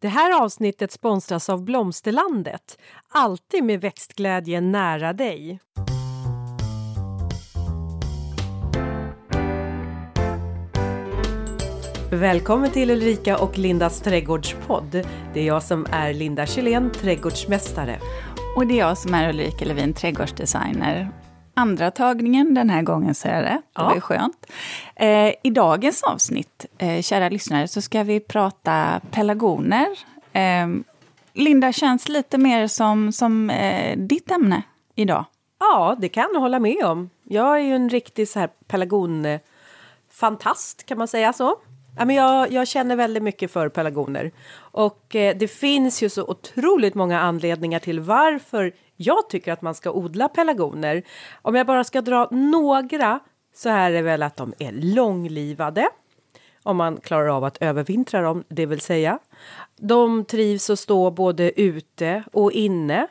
Det här avsnittet sponsras av Blomsterlandet. Alltid med växtglädje nära dig. Välkommen till Ulrika och Lindas trädgårdspodd. Det är jag som är Linda Kjellén, trädgårdsmästare. Och det är jag som är Ulrika Levin, trädgårdsdesigner. Andra tagningen den här gången så är det. Det ja. var ju skönt. Eh, I dagens avsnitt, eh, kära lyssnare, så ska vi prata pelargoner. Eh, Linda, känns lite mer som, som eh, ditt ämne idag. Ja, det kan jag hålla med om. Jag är ju en riktig så här pelargonfantast, kan man säga så? Ja, men jag, jag känner väldigt mycket för pelargoner. Och eh, det finns ju så otroligt många anledningar till varför jag tycker att man ska odla pelargoner. Om jag bara ska dra några så är det väl att de är långlivade. Om man klarar av att övervintra dem, det vill säga. De trivs att stå både ute och inne.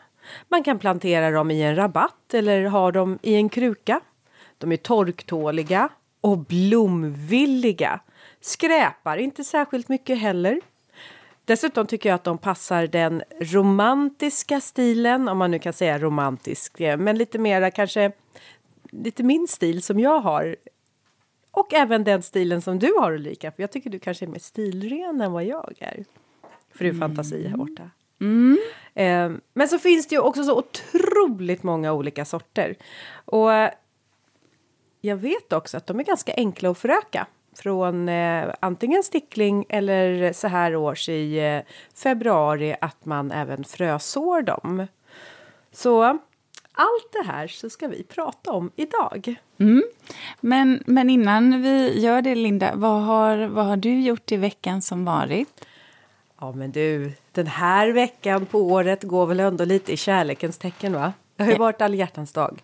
Man kan plantera dem i en rabatt eller ha dem i en kruka. De är torktåliga och blomvilliga. Skräpar inte särskilt mycket heller. Dessutom tycker jag att de passar den romantiska stilen, om man nu kan säga romantisk, eh, men lite mera kanske lite min stil som jag har. Och även den stilen som du har Ulrika, för jag tycker du kanske är mer stilren än vad jag är. För du mm. fantasi här borta. Mm. Eh, men så finns det ju också så otroligt många olika sorter. Och jag vet också att de är ganska enkla att föröka från eh, antingen stickling eller så här års i eh, februari att man även frösår dem. Så allt det här så ska vi prata om idag. Mm. Men, men innan vi gör det, Linda, vad har, vad har du gjort i veckan som varit? Ja, men du, den här veckan på året går väl ändå lite i kärlekens tecken, va? Det har ju varit alla hjärtans dag.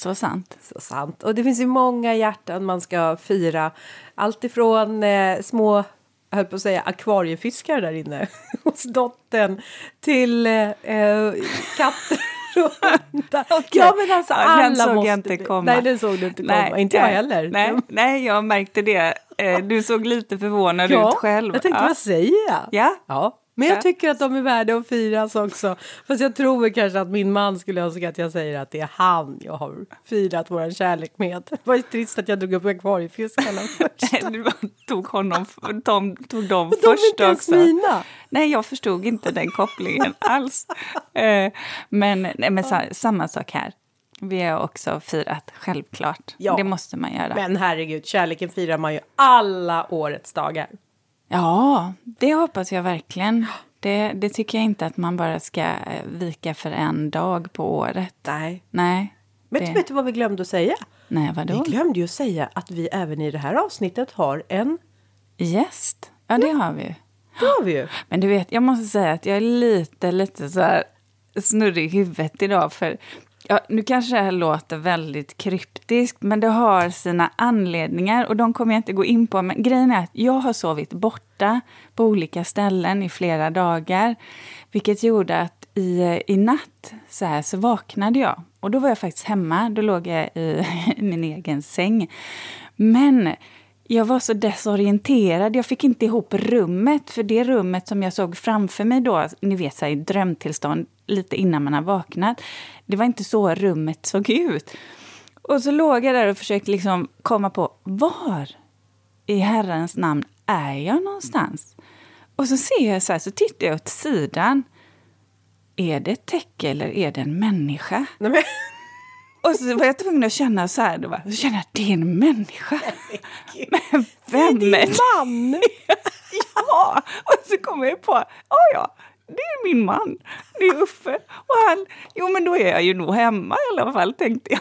Så sant. Så sant. Och det finns ju många hjärtan man ska fira. Allt ifrån eh, små, jag höll på att säga akvariefiskar där inne hos dottern till eh, eh katter okay. Ja men alltså alla den såg måste... jag inte komma. Nej den såg du inte komma, nej, inte jag heller. Nej, nej jag märkte det. Eh, du såg lite förvånad ja, ut själv. Jag tänkte, ja. vad säger jag? Ja. ja. Men jag tycker att de är värda att firas också. Fast jag tror kanske att min man skulle önska att jag säger att det är han jag har firat vår kärlek med. Det var ju trist att jag drog upp akvariefiskarna först. du tog honom, de, tog dem först också. De är inte mina. Nej, jag förstod inte den kopplingen alls. Eh, men, nej, men samma sak här. Vi har också firat, självklart. Ja, det måste man göra. Men herregud, kärleken firar man ju alla årets dagar. Ja, det hoppas jag verkligen. Det, det tycker jag inte att man bara ska eh, vika för en dag på året. Nej. Nej. Men det... vet du vad vi glömde att säga? Nej, vadå? Vi glömde ju att säga att vi även i det här avsnittet har en gäst. Ja, det har vi ju. Det har vi ju. Men du vet, jag måste säga att jag är lite, lite så här snurrig i huvudet idag. För Ja, nu kanske det här låter väldigt kryptiskt, men det har sina anledningar och de kommer jag inte gå in på. Men grejen är att jag har sovit borta på olika ställen i flera dagar, vilket gjorde att i, i natt så, här, så vaknade jag. Och då var jag faktiskt hemma, då låg jag i, i min egen säng. Men jag var så desorienterad. Jag fick inte ihop rummet. För det rummet som jag såg framför mig då, ni vet så här, i drömtillstånd, lite innan man har vaknat. Det var inte så rummet såg ut. Och så låg jag där och försökte liksom komma på var i Herrens namn är jag någonstans? Och så ser jag så här, så tittar jag åt sidan. Är det ett täcke eller är det en människa? Nej, men... Och så var jag tvungen att känna så här, då var, så kände jag att det är en människa. Men vem är din man? ja, och så kom jag på, ja ja, det är min man, det är Uffe. Och han, jo men då är jag ju nog hemma i alla fall, tänkte jag.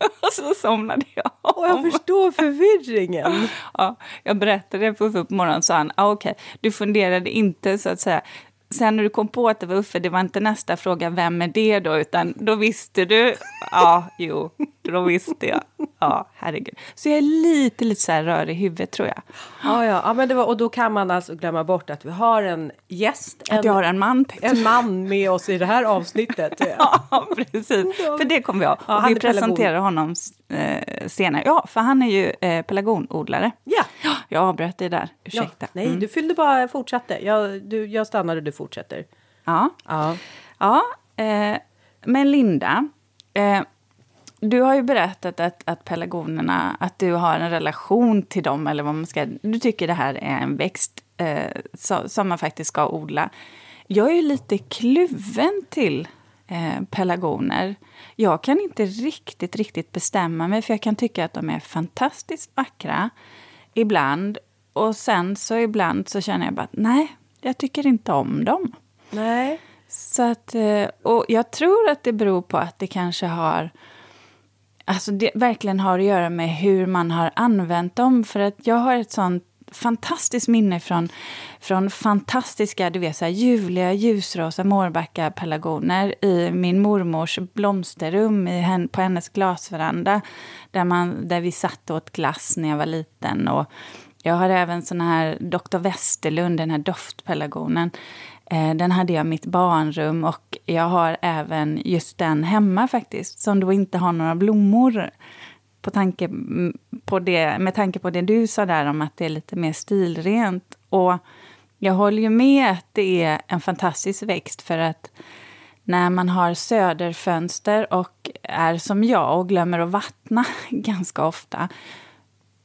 Och så somnade jag Och jag förstår förvirringen. Ja, jag berättade det för Uffe på morgonen, så han, ah, okej, okay. du funderade inte så att säga sen när du kom på att det var Uffe, det var inte nästa fråga, vem är det då? Utan då visste du, ja, jo, då visste jag. Ja, herregud. Så jag är lite, lite så här rörig i huvudet tror jag. Ja, ja, ja men det var, och då kan man alltså glömma bort att vi har en gäst. En, att jag har en man. En man med oss i det här avsnittet. ja, precis. För det kommer vi ha. Ja, vi presenterar honom eh, senare. Ja, för han är ju eh, pelargonodlare. Ja. Jag avbröt dig där, ursäkta. Ja, nej, du fyllde bara, fortsatte. Jag, du, jag stannade, du fortsätter. Ja. Ja. Ja, eh, men Linda, eh, du har ju berättat att, att pelargonerna, att du har en relation till dem, eller vad man ska... Du tycker det här är en växt eh, som man faktiskt ska odla. Jag är ju lite kluven till eh, pelargoner. Jag kan inte riktigt, riktigt bestämma mig, för jag kan tycka att de är fantastiskt vackra ibland. Och sen så ibland så känner jag bara, nej, jag tycker inte om dem. Nej. Så att, eh, och jag tror att det beror på att det kanske har... Alltså det verkligen har att göra med hur man har använt dem. För att jag har ett sånt fantastiskt minne från, från fantastiska, du vet, så här, ljuvliga ljusrosa Mårbacka pelargoner i min mormors blomsterrum i på hennes glasveranda. Där, man, där vi satt och åt glass när jag var liten. Och jag har även sån här Dr. Westerlund, den här doftpelargonen. Eh, den hade jag i mitt barnrum och jag har även just den hemma faktiskt, som då inte har några blommor. På tanke på det, med tanke på det du sa där om att det är lite mer stilrent. Och jag håller ju med att det är en fantastisk växt för att när man har söderfönster och är som jag och glömmer att vattna ganska ofta.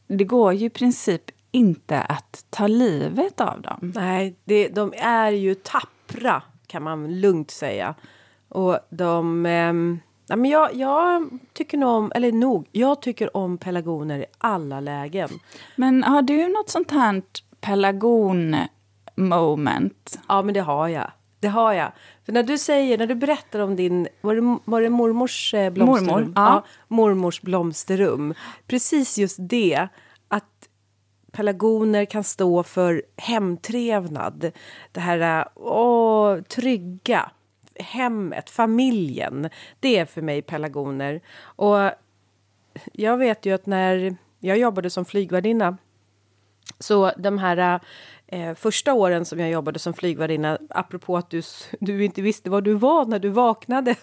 Det går ju i princip inte att ta livet av dem. Nej, det, de är ju tappra kan man lugnt säga. Och de... ja, men jag, jag tycker nog om, eller nog, jag tycker om pelargoner i alla lägen. Men har du något sånt här pelargon-moment? Ja, men det har jag. Det har jag. För när du säger, när du berättar om din, var det, var det mormors eh, blomsterrum? Mormor, ja. mormors blomsterrum. Precis just det, pelargoner kan stå för hemtrevnad. Det här, åh, trygga. Hemmet, familjen. Det är för mig pelargoner. Och jag vet ju att när jag jobbade som flygvärdinna så de här eh, första åren som jag jobbade som flygvärdinna, apropå att du, du inte visste var du var när du vaknade.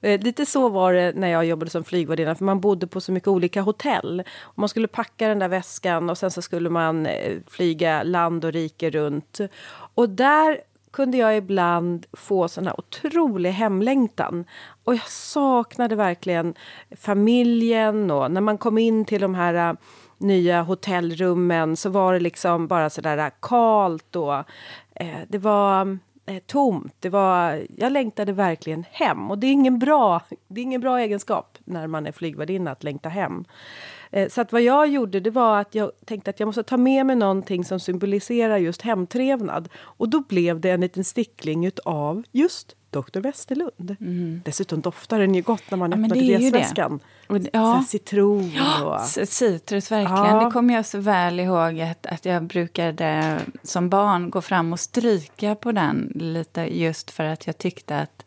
eh, lite så var det när jag jobbade som flygvärdinna, för man bodde på så mycket olika hotell. Och man skulle packa den där väskan och sen så skulle man eh, flyga land och rike runt. Och där kunde jag ibland få sån här otrolig hemlängtan. Och jag saknade verkligen familjen och när man kom in till de här eh, nya hotellrummen så var det liksom bara sådär där kalt och eh, det var eh, tomt. Det var, jag längtade verkligen hem och det är ingen bra, det är ingen bra egenskap när man är flygvärdinna att längta hem. Eh, Så att vad jag gjorde det var att jag tänkte att jag måste ta med mig någonting som symboliserar just hemtrevnad. Och då blev det en liten stickling av just Dr. Westerlund. Dessutom doftar den ju gott när man Mm. Ja, öppnar det är ju det. resväskan. Ja. Citron och... C- Citrus, verkligen. Ja. Det kommer jag så väl ihåg att, att jag brukade som barn gå fram och stryka på den lite just för att jag tyckte att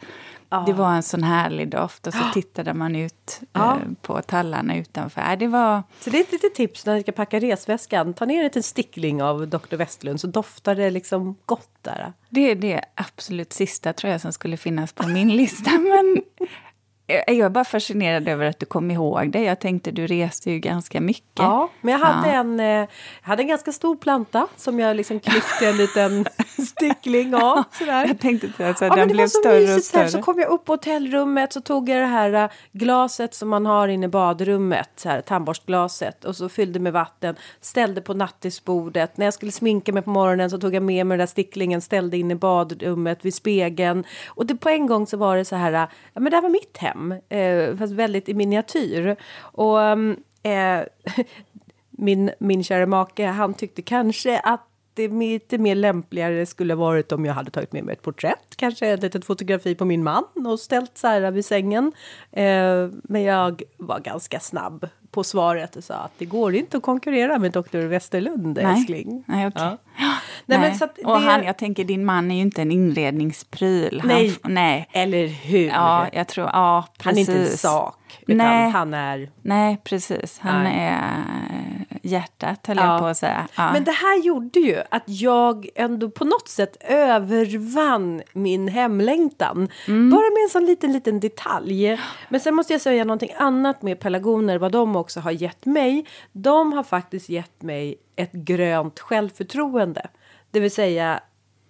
det var en sån härlig doft. Och så tittade man ut Ja. eh, på tallarna utanför. Det var... Så det är ett litet tips när ni ska packa resväskan. Ta ner en liten stickling av Dr. Westerlund så doftar det liksom gott där. Det är det absolut sista tror jag som skulle finnas på min lista. Men jag är bara fascinerad över att du kom ihåg det. Jag tänkte du reste ju ganska mycket. Ja, men jag hade, Ja. en, eh, jag hade en ganska stor planta som jag liksom klippte en liten stickling av. Sådär. Jag tänkte att Ja, den blev så större och mysigt så här. större. Så kom jag upp på hotellrummet så tog jag det här äh, glaset som man har inne i badrummet, så här, tandborstglaset och så fyllde med vatten, ställde på nattisbordet. När jag skulle sminka mig på morgonen så tog jag med mig den där sticklingen, ställde in i badrummet vid spegeln. Och det, på en gång så var det så här, äh, ja men det här var mitt hem, eh, fast väldigt i miniatyr. Och mm, eh, min, min kära make, han tyckte kanske att det lite mer lämpligare skulle varit om jag hade tagit med mig ett porträtt, kanske ett litet fotografi på min man och ställt så här vid sängen. Eh, men jag var ganska snabb på svaret och sa att det går inte att konkurrera med Dr. Westerlund, älskling. Nej, okej. Ja. Nej, Nej, men så att Och det- han, jag tänker, din man är ju inte en inredningspryl. Nej. nej. Eller hur? Ja, jag tror, ja, han är precis. inte en sak, utan Nej. han är... Nej, precis. Han Nej. är hjärtat, höll Ja. jag på att säga. Ja. Men det här gjorde ju att jag ändå på något sätt övervann min hemlängtan. Mm. Bara med en sån liten, liten detalj. Men sen måste jag säga någonting annat med pelargoner, vad de också har gett mig. De har faktiskt gett mig ett grönt självförtroende. Det vill säga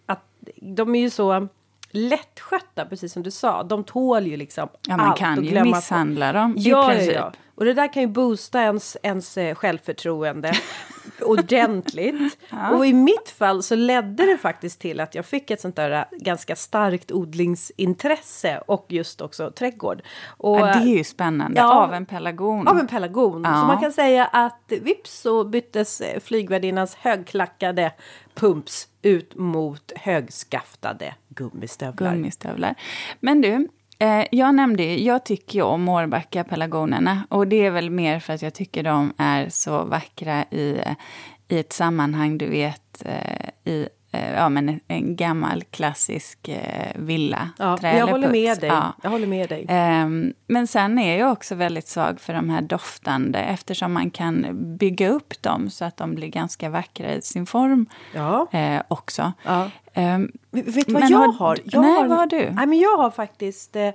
att de är ju så lättskötta, precis som du sa. De tål ju liksom ja, man allt kan och ju glömma misshandla dem i Ja, ja, princip. ja. Och det där kan ju boosta ens, ens eh, självförtroende ordentligt. Och i mitt fall så ledde det faktiskt till att jag fick ett sånt där eh, ganska starkt odlingsintresse och just också trädgård. Och, Ja, det är ju spännande. Ja. Av en pelargon. av en pelargon. Ja. Så man kan säga att vips så byttes eh, flygvärdinnans högklackade pumps ut mot högskaftade gummistövlar. gummistövlar. Men du, eh, jag nämnde ju, jag tycker ju om Årbacka pelargonerna. Och det är väl mer för att jag tycker de är så vackra i, i ett sammanhang, du vet, eh, i ja, men en, gammal klassisk eh, villa. Ja, jag håller med dig. Ja. Jag håller med dig. Ehm, men sen är jag också väldigt svag för de här doftande eftersom man kan bygga upp dem så att de blir ganska vackra i sin form Ja. eh, också. Ja. Men Vet du vad Men jag har- har? Jag Nej, har, vad har du? Nej, men jag har faktiskt eh,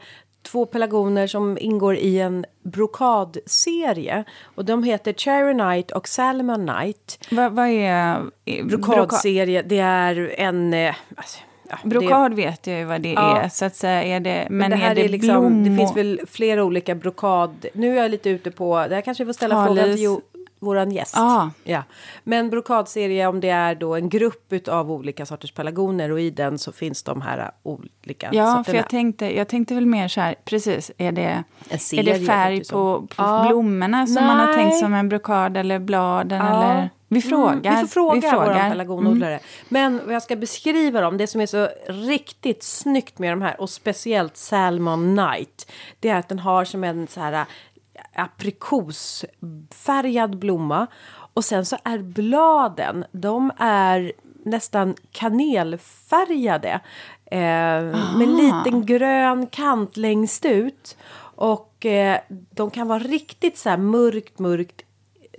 två pelargoner som ingår i en brokadserie. Och de heter Cherry Night och Salmon Night. vad, vad är... är Brokadserie, det är en... Eh, alltså, ja, det- Brokad vet jag ju vad det Ja. är, så att säga, är det, men, Men det här är det, är, liksom, det blommor? finns väl flera olika brokad... Nu är jag lite ute på, det här kanske vi får ställa Talis. frågan till jo, våran gäst. Ah. Ja. Men brokadserie om det är då en grupp av olika sorters pelargoner och i den så finns de här olika Ja, sorterna. för jag tänkte, jag tänkte väl mer så här, precis, är det, En är serie, det färg på, på Ja. blommorna som man har Nej. tänkt som en brokad eller bladen? Eller? Vi frågar. Mm, vi får fråga vi frågar. våra pelargonodlare. Men vad jag ska beskriva dem, det som är så riktigt snyggt med de här och speciellt Salmon Night. Det är att den har som en så här aprikosfärgad blomma. Och sen så är bladen, de är nästan kanelfärgade. Eh, med en liten grön kant längst ut. Och eh, de kan vara riktigt så här mörkt, mörkt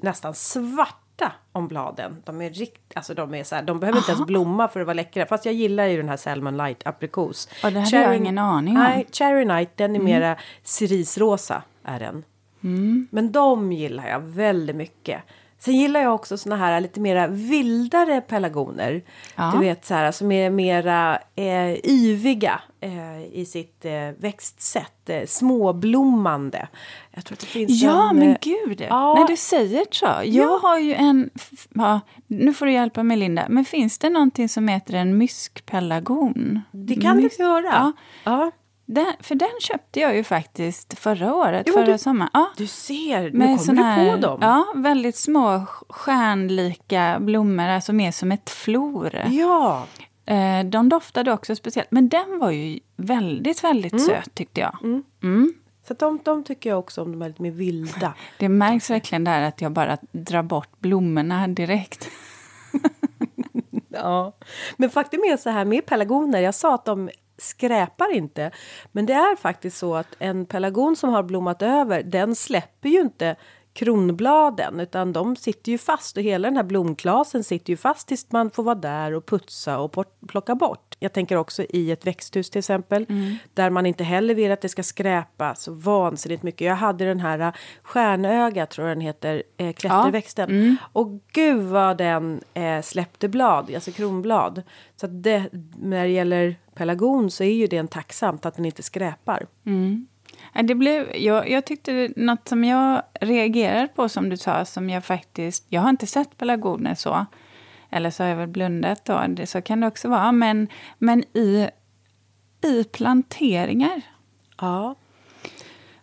nästan svarta om bladen. De är rikt, alltså de är så här, de behöver inte ens blomma för att vara läckra. Fast jag gillar ju den här Salmon Light aprikos. Ja, det hade jag ingen aning om. Nej, Cherry Night den är mera cerisrosa är den. Mm. Men de gillar jag väldigt mycket. Sen gillar jag också såna här lite mera vildare pelargoner. Ja. Du vet så här som är mera eh, yviga eh, i sitt eh, växtsätt. Eh, småblommande. Jag tror att det finns Ja, en, men eh, gud. ja. När du säger så. Jag Ja. har ju en... Ja, nu får du hjälpa mig, Linda. Men finns det någonting som heter en myskpelargon? Det kan Mysk- det göra. Ja. Den, för den köpte jag ju faktiskt förra året, Jo, förra du- sommaren. Ja. Du ser, nu Med kommer du på dem. Ja, väldigt små stjärnlika blommor, alltså mer som ett flor. Ja. Eh, de doftade också speciellt, men den var ju väldigt, väldigt Mm. söt tyckte jag. Mm. Så att de, de tycker jag också om, de är lite mer vilda. Det märks verkligen där att jag bara drar bort blommorna direkt. Ja. Men faktum är så här med pelargoner, jag sa att de skräpar inte. Men det är faktiskt så att en pelargon som har blommat över, den släpper ju inte kronbladen utan de sitter ju fast och hela den här blomklasen sitter ju fast tills man får vara där och putsa och plocka bort. Jag tänker också i ett växthus till exempel där man inte heller vill att det ska skräpa så vansinnigt mycket. Jag hade den här äh, stjärnöga tror jag den heter, äh, klätterväxten. Och gud vad den eh, släppte blad, alltså kronblad. Så att det, när det gäller pelargon så är ju det en tacksamt att den inte skräpar. Ja, Det blev, jag, jag tyckte något som jag reagerar på som du sa, som jag faktiskt... Jag har inte sett pelargoner så. Eller så har jag väl blundat då, det, så kan det också vara. Men, men i, i planteringar. Ja.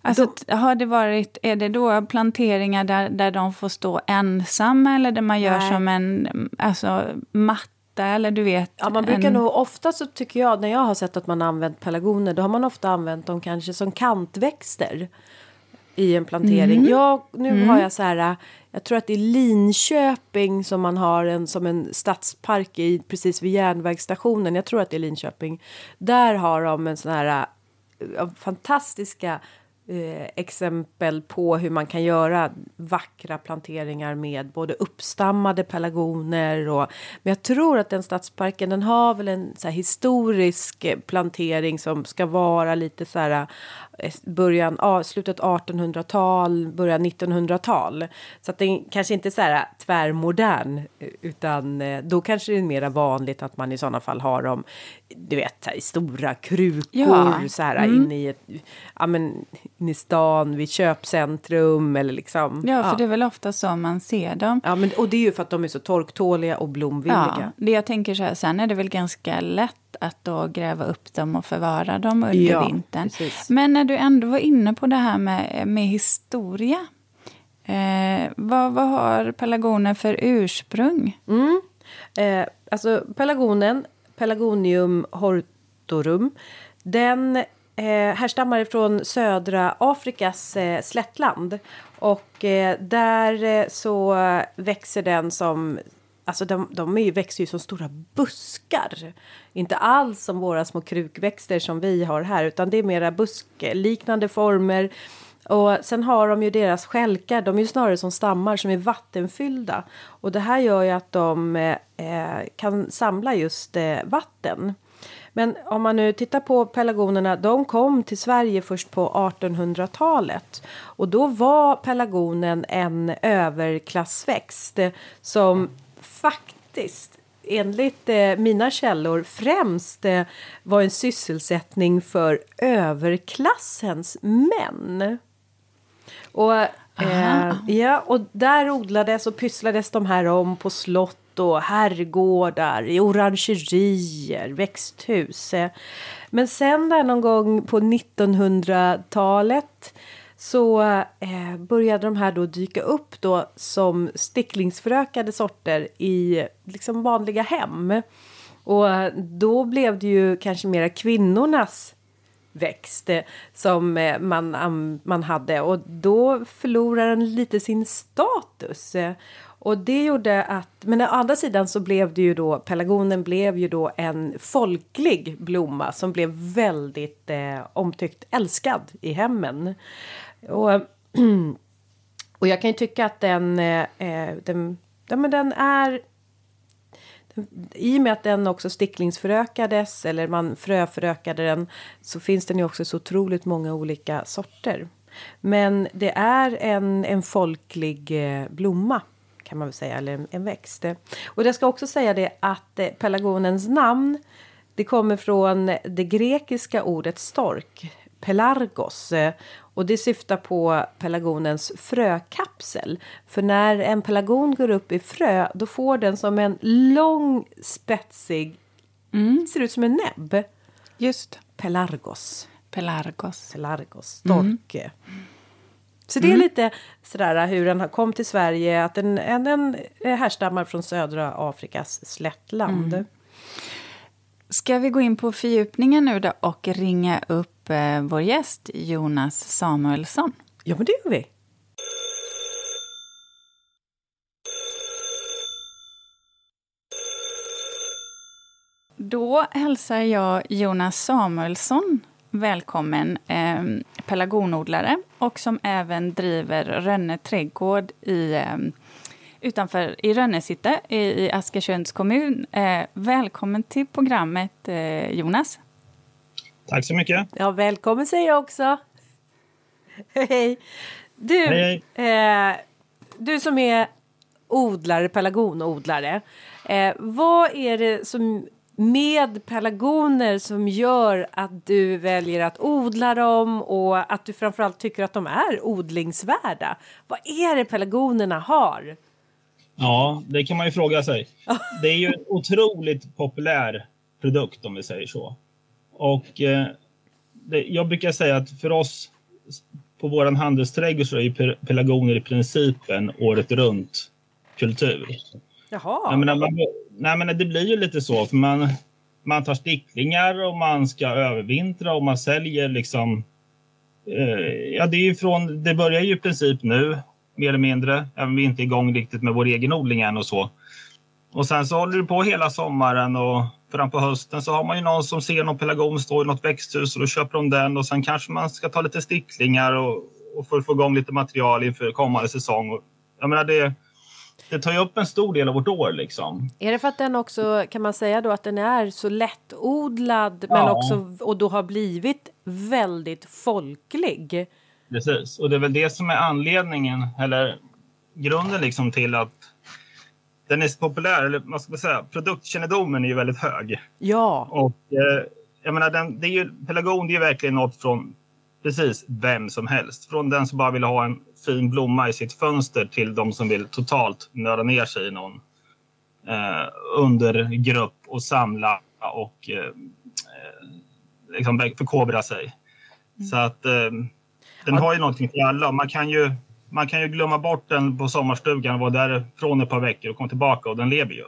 Alltså, t- har det varit, är det då planteringar där, där de får stå ensamma eller där man gör Nej. som en alltså, matta eller du vet? Ja, man brukar en, nog ofta så tycker jag när jag har sett att man använt pelargoner då har man ofta använt dem kanske som kantväxter i en plantering. Jag, nu har jag så här, jag tror att det är Linköping som man har en som en stadspark i precis vid järnvägsstationen. Jag tror att det är Linköping. Där har de en sån här fantastiska eh, exempel på hur man kan göra vackra planteringar med både uppstammade pelargoner och men jag tror att den stadsparken den har väl en så historisk eh, plantering som ska vara lite så här eh, början, ah, slutet 1800-tal, början 1900-tal. Så att den kanske inte är så här eh, tvärmodern utan eh, då kanske det är mer vanligt att man i sådana fall har dem du vet, här, i stora krukor ja. så här mm. inne i, ett, ja, men, in i stan, vid köpcentrum eller liksom. Ja, för ja. det är väl ofta så man ser dem. Ja, men, och det är ju för att de är så torktåliga och blomvilliga. Ja, det jag tänker så här, sen är det väl ganska lätt att då gräva upp dem och förvara dem under ja, vintern. Precis. Men när du ändå var inne på det här med, med historia. Eh, vad, vad har pelargoner för ursprung? Mm. Eh, alltså pelargonen Pelagonium hortorum. Den eh, härstammar från södra Afrikas eh, slättland. Och eh, där eh, så växer den som Alltså de, de är växer ju som stora buskar. Inte alls som våra små krukväxter som vi har här utan det är mera buskliknande former och sen har de ju deras skälkar, de är ju snarare som stammar som är vattenfyllda. Och det här gör ju att de eh, eh kan samla just eh, vatten. Men om man nu tittar på pelargonerna, de kom till Sverige först på 1800-talet. Och då var pelargonen en överklassväxt som faktiskt enligt eh, mina källor främst eh, var en sysselsättning för överklassens män. Och, eh, ja, och där odlades och pysslades de här om på slott och herrgårdar, i orangerier, växthus. Men sen där någon gång på 1900-talet så eh, började de här då dyka upp då som sticklingsförökade sorter i liksom vanliga hem. Och då blev det ju kanske mera kvinnornas växt eh, som eh, man, man hade och då förlorar den lite sin status. Eh, och det gjorde att, men å andra sidan så blev det ju då, pelargonen blev ju då en folklig blomma som blev väldigt eh, omtyckt, älskad i hemmen. Och, och jag kan ju tycka att den, eh, den, ja, men den är i och med att den också sticklingsförökades eller man fröförökade den så finns den ju också så otroligt många olika sorter. Men det är en, en folklig eh, blomma kan man väl säga, eller en, en växt. Och jag ska också säga det att eh, pelargonens namn det kommer från det grekiska ordet stork, pelargos. Och det syftar på pelargonens frökapsel. För när en pelargon går upp i frö då får den som en lång spetsig, mm. ser ut som en näbb. Just. Pelargos. Pelargos. Pelargos, stork. Mm. Så det är mm. lite sådär hur den har kommit till Sverige, att den, den härstammar från södra Afrikas slättland. Mm. Ska vi gå in på fördjupningen nu då och ringa upp eh, vår gäst Jonas Samuelsson? Ja, men det gör vi. Då hälsar jag Jonas Samuelsson välkommen, eh, pelargonodlare och som även driver Rönne trädgård i eh, utanför i Rönnesytte i, i Askersunds kommun. Eh, välkommen till programmet eh, Jonas. Tack så mycket. Ja, välkommen säger jag också. Hej. Du, hej, hej. Eh, du som är odlare, pelargonodlare. Eh, vad är det som med pelargoner som gör att du väljer att odla dem och att du framförallt tycker att de är odlingsvärda? Vad är det pelargonerna har? Ja, det kan man ju fråga sig. Det är ju en otroligt populär produkt om vi säger så. Och eh, det, jag brukar säga att för oss på vår handelsträdgård så är ju pelargoner i princip en året runt kultur. Jaha. Jag menar, man, nej, men det blir ju lite så för man, man tar sticklingar och man ska övervintra och man säljer liksom. Eh, ja, det är ju från. Det börjar ju i princip nu mer eller mindre, även om vi inte är igång riktigt med vår egen odling än och så. Och sen så håller du på hela sommaren och fram på hösten så har man ju någon som ser någon pelargon stå i något växthus och då köper de den och sen kanske man ska ta lite sticklingar och, och för att få igång lite material inför kommande säsong. Och, jag menar det, det tar ju upp en stor del av vårt år liksom. Är det för att den också, kan man säga då att den är så lättodlad men Ja. också, och då har blivit väldigt folklig? Precis, och det är väl det som är anledningen, eller grunden liksom till att den är så populär, eller vad ska man säga, produktkännedomen är ju väldigt hög. Ja, Och eh, jag menar, den, det är ju, pelargon det är verkligen något från precis vem som helst. Från den som bara vill ha en fin blomma i sitt fönster till de som vill totalt nörda ner sig i någon eh, undergrupp och samla och eh, eh, liksom förkovra sig. Så att eh, den har ju någonting för alla. Man kan ju, man kan ju glömma bort den på sommarstugan och vara därifrån ett par veckor och komma tillbaka och den lever ju.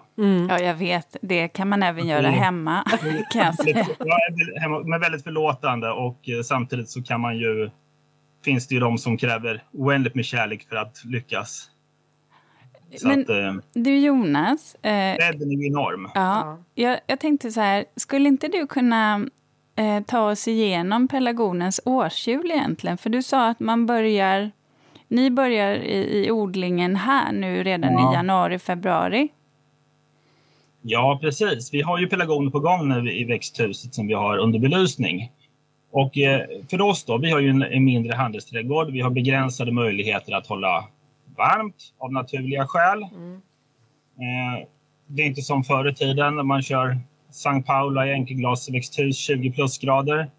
Ja, jag vet. Det kan man även göra Mm. hemma, kan jag säga. Men väldigt förlåtande och eh, samtidigt så kan man ju finns det ju de som kräver oändligt med kärlek för att lyckas. Så Men- att eh, Du Jonas, eh, bredden är ju enorm. ja, jag, jag tänkte så här, skulle inte du kunna eh, ta oss igenom pelargonens årshjul egentligen? För du sa att man börjar, ni börjar i, i odlingen här nu redan Ja. i januari, februari. Ja, precis. Vi har ju pelargoner på gång nu i växthuset som vi har under belysning. Och eh, för oss då, vi har ju en, en mindre handelsträdgård. Vi har begränsade möjligheter att hålla varmt av naturliga skäl. Eh, det är inte som förr i tiden när man kör St. Paula i enkelglasväxthus 20 plusgrader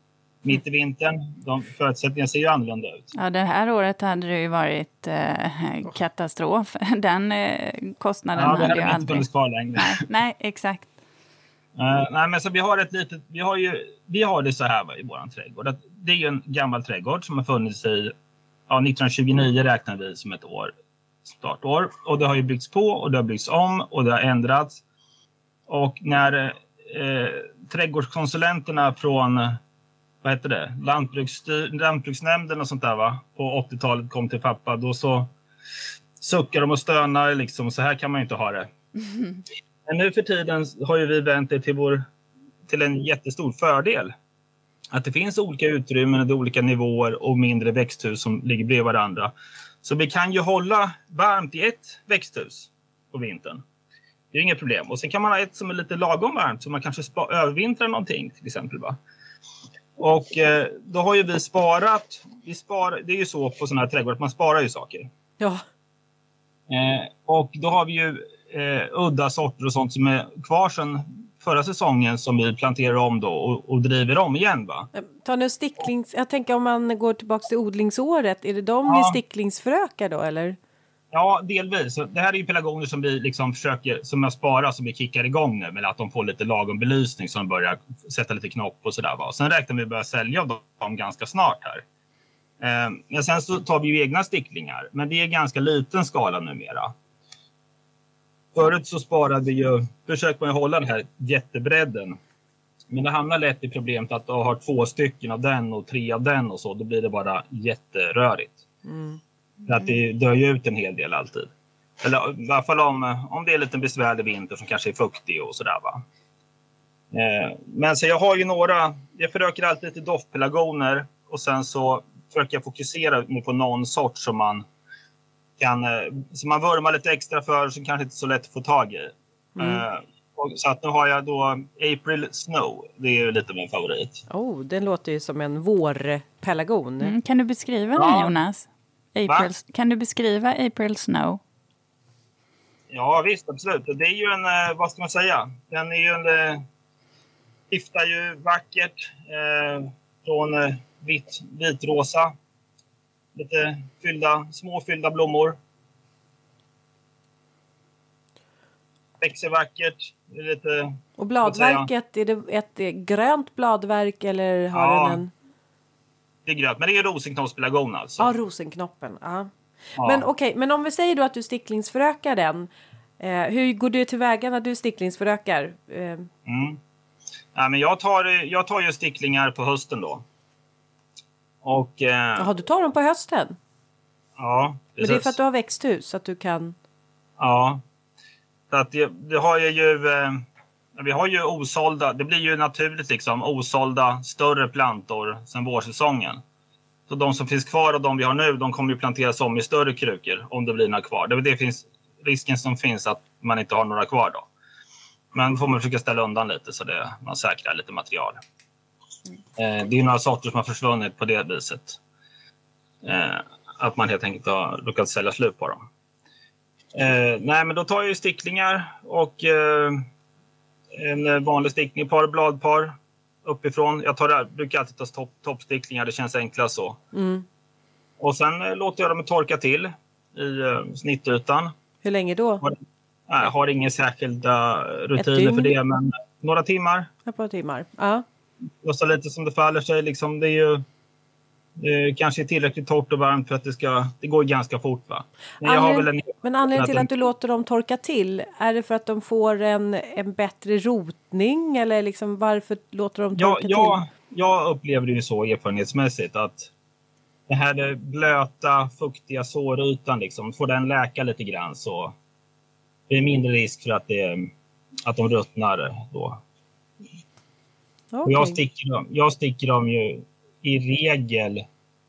mitt i vintern. De förutsättningarna ser ju annorlunda ut. Ja, det här året hade det ju varit eh, katastrof. Den eh, kostnaden Ja, hade hade ju inte aldrig... funnits kvar längre. Nej, nej, exakt. Eh, nej, men så vi har ett litet, vi har ju, vi har det så här va, i våran trädgård. Att det är ju en gammal trädgård som har funnits i, ja 1929 räknar vi som ett år, startår. Och det har ju byggts på och det har byggts om och det har ändrats. Och när eh, trädgårdskonsulenterna från, vad heter det, Lantbruksnämnden och sånt där va, på 80-talet kom till pappa, då så suckar de och stönar liksom, så här kan man ju inte ha det. Men nu för tiden har ju vi vänt det till, vår, till en jättestor fördel. Att det finns olika utrymmen och olika nivåer och mindre växthus som ligger bredvid varandra. Så vi kan ju hålla varmt i ett växthus på vintern. Det är inget problem. Och sen kan man ha ett som är lite lagom varmt så man kanske spa- övervintrar någonting till exempel. Va? Och eh, då har ju vi sparat. Vi spar, det är ju så på sådana här trädgårdar att man sparar ju saker. ja. Eh, och då har vi ju eh, udda sorter och sånt som är kvar sedan förra säsongen som vi planterar om då och, och driver om igen. Va? Ta nu sticklings... Jag tänker om man går tillbaka till odlingsåret, är det de Ja. ni sticklingsförökar då eller? Ja, delvis. Det här är ju pelargoner som vi liksom försöker, som jag sparar, som vi kickar igång nu med att de får lite lagom belysning så de börjar sätta lite knopp och sådär. Va? Sen räknar vi med att börja sälja dem ganska snart här. Eh, men sen så tar vi ju egna sticklingar, men det är ganska liten skala numera. Förut så sparade vi ju, försökte man ju hålla den här jättebredden. Men det hamnar lätt i problemet att du har två stycken av den och tre av den och så. Då blir det bara jätterörigt. Mm. För att det dör ju ut en hel del alltid. Eller i alla fall om, om det är lite besvärlig vinter som kanske är fuktig och sådär. Va? Eh, men så jag har ju några, jag försöker alltid lite doftpelargoner och sen så försöker jag fokusera mig på någon sort som man kan, eh, som man vurmar lite extra för som kanske inte är så lätt att få tag i. Eh, och, så att nu har jag då April Snow, det är ju lite min favorit. Oh, den låter ju som en vårpelargon. Mm, kan du beskriva Ja. den, Jonas? April, kan du beskriva April Snow? Ja visst, absolut. Det är ju en, eh, vad ska man säga, den är ju en, eh, skiftar ju vackert eh, från eh, vitt, vitrosa. Lite fyllda, små fyllda blommor. Växer vackert. Lite, Och bladverket, är det ett grönt bladverk eller har Ja. den en... det är grönt, men det är rosenknoppspelargon alltså. Ja, rosenknoppen. Ja. Ja. Men okej, men om vi säger då att du sticklingsförökar den. Eh, hur går du tillväga när du sticklingsförökar? Eh, Mm. Ja, men jag, tar, jag tar ju sticklingar på hösten då. Och... Eh, jaha, du tar dem på hösten? ja, Men det är för precis. att du har växthus, så att du kan... Ja. Så att det, det har jag ju... Eh, vi har ju osålda, det blir ju naturligt liksom, osålda större plantor sen vårsäsongen. Så de som finns kvar och de vi har nu, de kommer ju planteras om i större krukor om det blir några kvar. Det det finns risken som finns att man inte har några kvar då. Men får man försöka ställa undan lite så det, man säkrar lite material. Eh, det är några sorter som har försvunnit på det viset. Eh, att man helt enkelt har råkat sälja slut på dem. Eh, nej, men då tar jag ju sticklingar och eh, en vanlig stickling, ett par bladpar uppifrån. Jag tar, brukar alltid ta topp, toppsticklingar, det känns enklast så. Mm. Och sen eh, låter jag dem torka till i eh, snittytan. Hur länge då? Har, nej, har inga särskilda rutiner för det, men några timmar. Ett par timmar. Ja. Och så lite som det faller sig. Liksom, det är ju det kanske tillräckligt torrt och varmt för att det ska... Det går ganska fort va? Men, väl en, men anledningen till att du låter dem torka till, är det för att de får en, en bättre rotning eller liksom varför låter de torka ja, ja, till? Jag upplever det ju så erfarenhetsmässigt att det här blöta, fuktiga sårytan, liksom, får den läka lite grann så det är mindre risk för att, det, att de ruttnar då. Okay. Och jag, sticker dem, jag sticker dem ju i regel,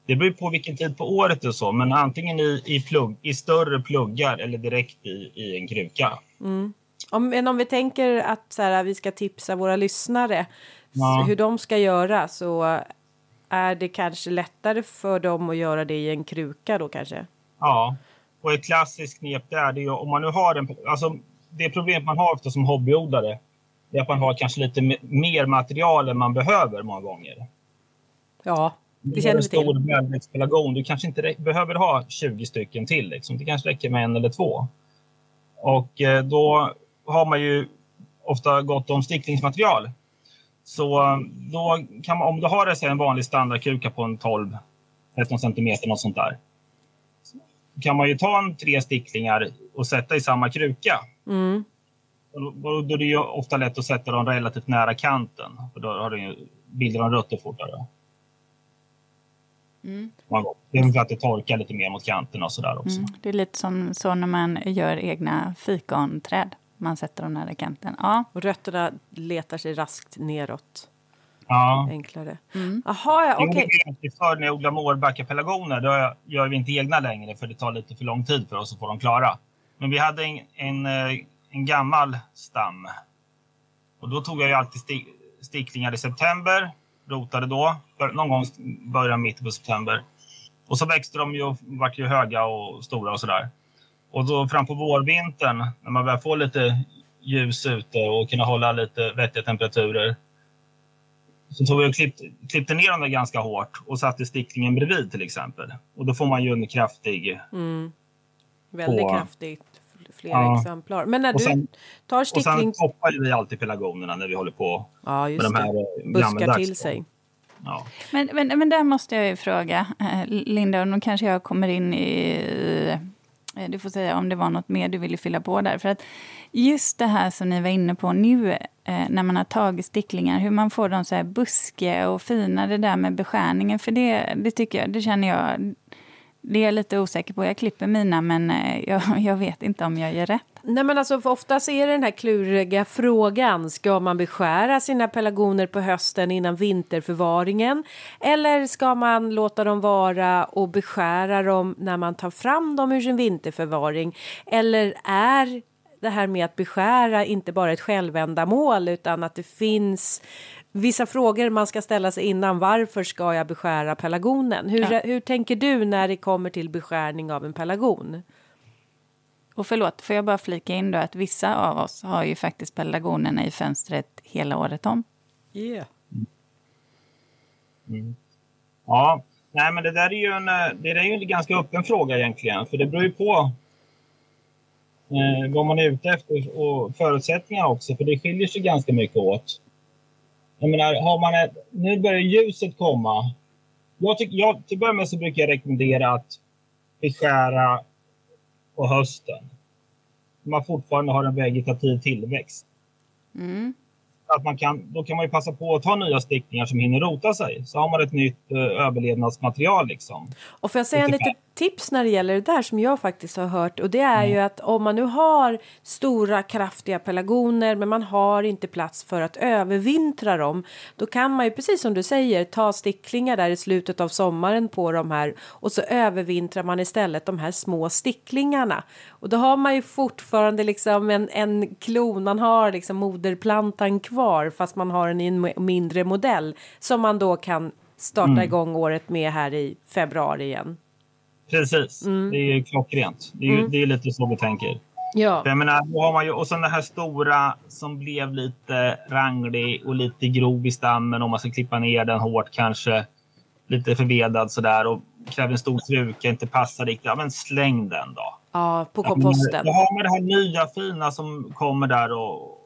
det beror på vilken tid på året och så, men antingen i, i, plugg, i större pluggar eller direkt i, i en kruka. Mm. Om, men om vi tänker att så här, vi ska tipsa våra lyssnare ja. hur de ska göra så är det kanske lättare för dem att göra det i en kruka då kanske? Ja, och ett klassiskt knep där det är ju om man nu har en, alltså det problem man har ofta som hobbyodlare är att man har kanske lite mer material än man behöver många gånger. Ja, det känner vi till. stor välväxtpelargon. Du kanske inte behöver ha 20 stycken till. Liksom. Det kanske räcker med en eller två. Och eh, då har man ju ofta gott om sticklingsmaterial. Så eh, då kan man, om du har det, en vanlig standardkruka på en 12 13 centimeter, något sånt där. kan man ju ta en tre sticklingar och sätta i samma kruka. Mm. Och då är det ju ofta lätt att sätta dem relativt nära kanten. För då har du, bildar de rötter fortare. Mm. Det är för att det torkar lite mer mot kanterna och sådär också. Mm. Det är lite som så när man gör egna fikonträd. Man sätter dem nära kanten. Ja. Och rötterna letar sig raskt neråt. Ja. Enklare. Mm. Jaha, ja, okej. Okay. Förr när jag odlade mårbackapelargoner, då gör vi inte egna längre för det tar lite för lång tid för oss att få dem klara. Men vi hade en, en, eh, en gammal stam. Och då tog jag ju alltid sticklingar i september rotade då, någon gång början mitten på september. Och så växte de ju och vart ju höga och stora och sådär. Och då fram på vårvintern, när man börjar få lite ljus ute och kunna hålla lite vettiga temperaturer. Så tog vi och klippte, klippte ner dem ganska hårt och satte sticklingen bredvid till exempel. Och då får man ju en kraftig... Mm. Väldigt på, kraftigt, flera ja. exemplar. Men när sen, du tar stickling... Och sen toppar vi alltid pelargonerna när vi håller på ja, med de här det. Buskar till sig. Ja. Men, men, men där måste jag ju fråga, eh, Linda, och nu kanske jag kommer in i... Eh, du får säga om det var något mer du ville fylla på där. För att just det här som ni var inne på nu, eh, när man har tagit sticklingar, hur man får dem så här buske och fina, det där med beskärningen, för det, det tycker jag, det känner jag det är jag lite osäker på. Jag klipper mina, men eh, jag, jag vet inte om jag gör rätt. Nej, men alltså, för oftast är det den här kluriga frågan. Ska man beskära sina pelargoner på hösten innan vinterförvaringen? Eller ska man låta dem vara och beskära dem när man tar fram dem ur sin vinterförvaring? Eller är det här med att beskära inte bara ett självändamål utan att det finns vissa frågor man ska ställa sig innan. Varför ska jag beskära pelargonen? Hur, ja. hur tänker du när det kommer till beskärning av en pelargon? Och förlåt, får jag bara flika in då att vissa av oss har ju faktiskt pelargonerna i fönstret hela året om. Yeah. Mm. Ja, nej men det där är ju en, det är ju en ganska öppen fråga egentligen. För det beror ju på eh, vad man är ute efter och förutsättningar också. För det skiljer sig ganska mycket åt. Jag menar, har man ett, nu börjar ljuset komma. Jag tycker, jag, till att börja med så brukar jag rekommendera att beskära på hösten. Man fortfarande har en vegetativ tillväxt. Mm. Att man kan, då kan man ju passa på att ta nya stickningar som hinner rota sig. Så har man ett nytt uh, överlevnadsmaterial. Liksom. Och får jag säga en liten tips när det gäller det där som jag faktiskt har hört och det är ju att om man nu har stora kraftiga pelargoner men man har inte plats för att övervintra dem då kan man ju precis som du säger ta sticklingar där i slutet av sommaren på de här och så övervintrar man istället de här små sticklingarna och då har man ju fortfarande liksom en, en klon, man har liksom moderplantan kvar fast man har den i en mindre modell som man då kan starta mm. igång året med här i februari igen. Precis, mm. det är klockrent. Det är, mm. det är lite så vi tänker. Ja. För jag menar, då har man ju, och sen det här stora som blev lite ranglig och lite grov i stammen om man ska klippa ner den hårt kanske. Lite förvedad sådär och kräver en stor kruka, inte passar riktigt. Ja, men släng den då. Ja, på komposten. Då har man det här nya fina som kommer där och,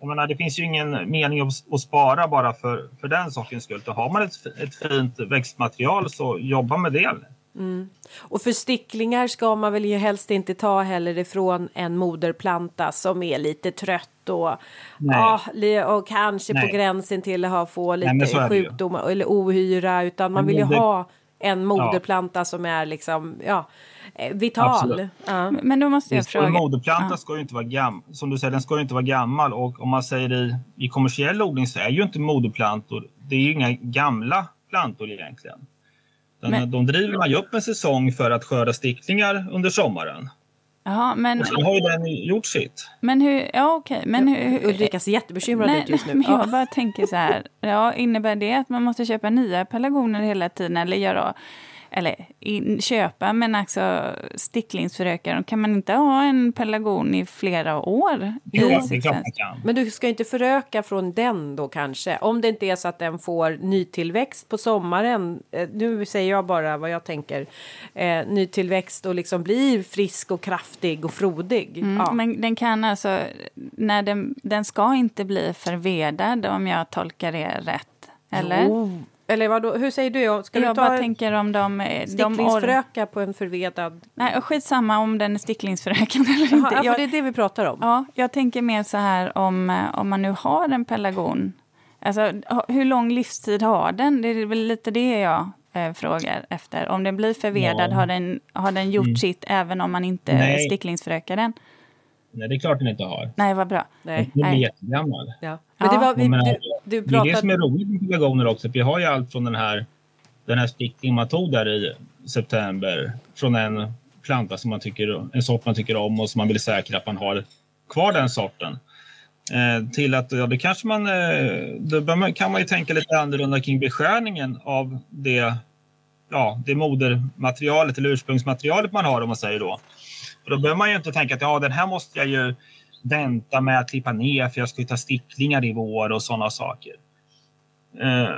jag menar, det finns ju ingen mening att, att spara bara för, för den sakens skull. Då har man ett, ett fint växtmaterial så jobba med det. Mm. Och för sticklingar ska man väl helst inte ta heller ifrån en moderplanta som är lite trött och, ja, och kanske Nej. på gränsen till att ha, få lite Nej, sjukdomar eller ohyra utan man vill ju ha en moderplanta ja. som är liksom, ja, Eh, vital. Ja. Men då måste jag fråga. En moderplanta ja. ska ju inte vara gammal. Som du säger, den ska ju inte vara gammal. Och om man säger i, i kommersiell odling så är ju inte moderplantor, det är ju inga gamla plantor egentligen. Den, men, de driver man ju upp en säsong för att skörda sticklingar under sommaren. Jaha, men... Och sen har ju den gjort sitt. Men hur, ja okej, men hur... Ulrika ser jättebekymrad ut just nu. Men jag bara tänker så här, ja, innebär det att man måste köpa nya pelargoner hela tiden eller göra eller in, köpa, men alltså sticklingsförökare, kan man inte ha en pelargon i flera år? Jo, det är klart man kan. Men du ska inte föröka från den då kanske? Om det inte är så att den får nytillväxt på sommaren, eh, nu säger jag bara vad jag tänker, eh, nytillväxt och liksom blir frisk och kraftig och frodig. Mm, ja. Men den kan alltså, när den, den ska inte bli förvedad om jag tolkar det rätt? Eller? Jo. Eller vadå, hur säger du? Ska jag du ta bara tänker om de... Sticklingsfröka på en förvedad... Nej, skitsamma om den är sticklingsfröken eller Jaha, inte. Ja, jag, det är det vi pratar om. Ja, jag tänker mer så här om, eh, om man nu har en pelargon. Alltså, hur lång livstid har den? Det är väl lite det jag eh, frågar efter. Om den blir förvedad, ja. har, den, har den gjort mm. sitt även om man inte Nej. sticklingsfrökar den? Nej, det är klart den inte har. Nej, vad bra. Nej. Den är jättegammal. Ja. Men det, var, vi, men, du, du pratade... det är det som är roligt med pelargoner också. Vi har ju allt från den här, den här stickningen man tog där i september från en planta som man tycker, en sort man tycker om och som man vill säkra att man har kvar den sorten. Eh, till att ja, det kanske man, eh, då kan man ju tänka lite annorlunda kring beskärningen av det, ja, det modermaterialet eller ursprungsmaterialet man har om man säger då. Och då behöver man ju inte tänka att ja, den här måste jag ju vänta med att klippa ner för jag ska ju ta sticklingar i vår och sådana saker. Eh,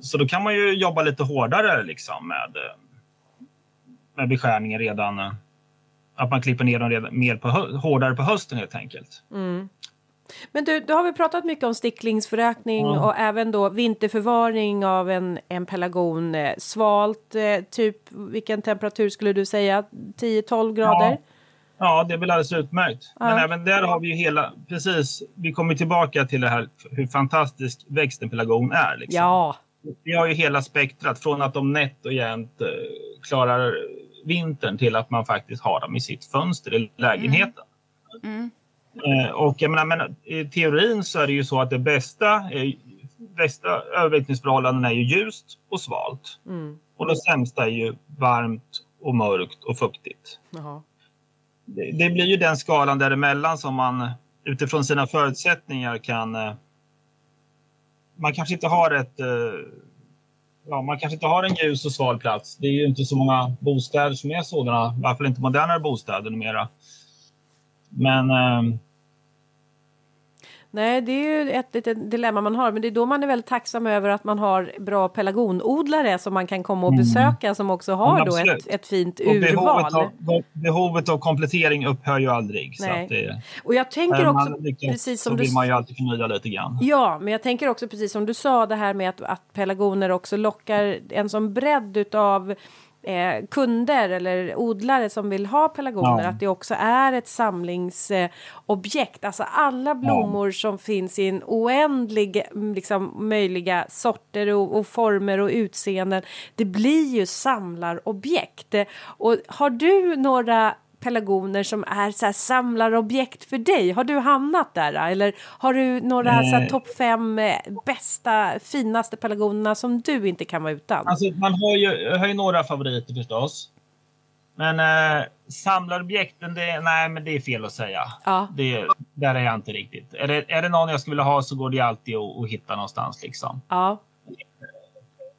så då kan man ju jobba lite hårdare liksom med, eh, med beskärningen redan. Eh, att man klipper ner dem redan, mer på, hårdare på hösten helt enkelt. Mm. Men du, då har vi pratat mycket om sticklingsförökning mm. och även då vinterförvaring av en, en pelargon. Svalt, typ vilken temperatur skulle du säga? 10-12 grader? Ja. Ja, det är väl alldeles utmärkt. Ja. Men även där har vi ju hela, precis, vi kommer tillbaka till det här hur fantastisk växten pelargon är. Liksom. Ja. Vi har ju hela spektrat från att de nätt och jämnt eh, klarar vintern till att man faktiskt har dem i sitt fönster i lägenheten. Mm. Mm. Eh, och jag menar, men i teorin så är det ju så att det bästa, är, bästa övervintringsförhållanden är ju ljust och svalt. Mm. Och det sämsta är ju varmt och mörkt och fuktigt. Jaha det, blir ju den skalan däremellan som man utifrån sina förutsättningar kan... Eh, man kanske inte har ett... Eh, ja, man kanske inte har en ljus och sval plats. Det är ju inte så många bostäder som är sådana, i alla fall inte modernare bostäder numera. Men eh, Nej, det är ju ett litet dilemma man har, men det är då man är väldigt tacksam över att man har bra pelargonodlare som man kan komma och mm. besöka mm. som också har då ett, ett fint urval. Behovet av, behovet av komplettering upphör ju aldrig. Nej. Det, och jag tänker också, lyckas, precis som så du... vill man ju alltid förnya lite grann. Ja, men jag tänker också precis som du sa det här med att, att pelargoner också lockar en sån bredd utav eh, kunder eller odlare som vill ha pelargoner Ja. att det också är ett samlingsobjekt. Alltså alla blommor som finns i en oändlig mm, liksom, möjliga sorter och, och former och utseenden. Det blir ju samlarobjekt. Eh, Och har du några pelargoner som är så här samlarobjekt för dig? Har du hamnat där? Eller har du några så här, Eh. topp fem eh, bästa, finaste pelargonerna som du inte kan vara utan? Alltså, man har ju, har ju några favoriter förstås. Men eh, samlarobjekten, det, nej men det är fel att säga. Ja. Det, där är jag inte riktigt. Är det, är det någon jag skulle vilja ha så går det alltid att, att hitta någonstans. Liksom. Ja.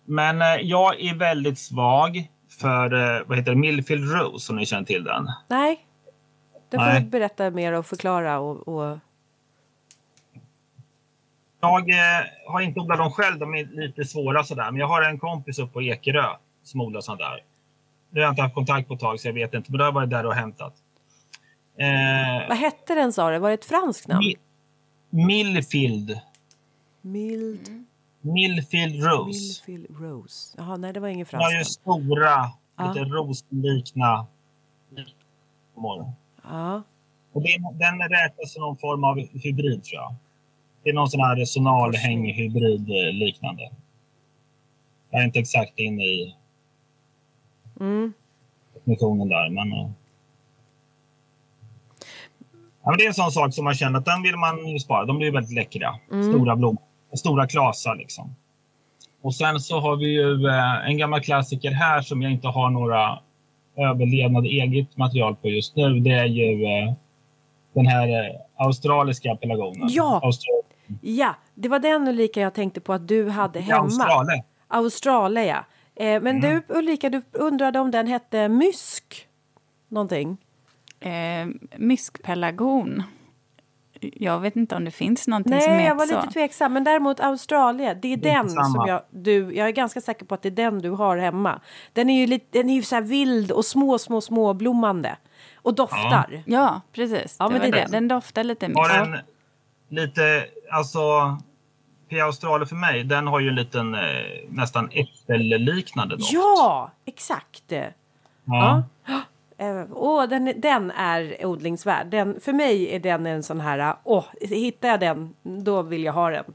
Men eh, jag är väldigt svag för eh, vad heter det, Millfield Rose, om ni känner till den. Nej. Det får Nej. du berätta mer och förklara. Och, och... Jag eh, har inte odlat dem själv, de är lite svåra sådär. Men jag har en kompis uppe på Ekerö som odlar sånt där. Det har jag inte haft kontakt på ett tag så jag vet inte, men då har jag varit där och hämtat. Eh, Vad hette den sa du? Var det ett franskt namn? Mi- Millfield. Mild, Millfield Rose. Millfield Rose. Jaha, nej det var ingen De har ju stora, Ja. lite rosenlikna. Ja. Och det, den räknas som någon form av hybrid tror jag. Det är någon sån här resonal hänghybrid eh, liknande. Jag är inte exakt inne i Mm. definitionen där, men... eh. Ja, men det är en sån sak som man känner att den vill man ju spara. De blir väldigt läckra. Mm. Stora blommor. Stora klasar liksom. Och sen så har vi ju eh, en gammal klassiker här som jag inte har några överlevnade eget material på just nu. Det är ju eh, den här eh, australiska pelargonen. Ja. Ja, det var den Ulrika jag tänkte på att du hade hemma. Australe. Australia, ja. Men Mm. du Ulrika, du undrade om den hette mysk? Någonting? Eh, myskpelargon. Jag vet inte om det finns någonting som Nej, heter jag var så. lite tveksam. Men däremot Australia, det är Det är den samma. som jag... Du, jag är ganska säker på att det är den du har hemma. Den är ju, lite, den är ju så här vild och små, små, små blommande. Och doftar. Ja, precis. Ja, det men det är det. den. Den doftar lite Har mysk. en lite, alltså... P. Australe för mig, den har ju en liten eh, nästan äppelliknande doft. Ja, exakt. Ja. Ja. Eh, Åh, den, den är odlingsvärd. Den, för mig är den en sån här, åh, hittar jag den, då vill jag ha den.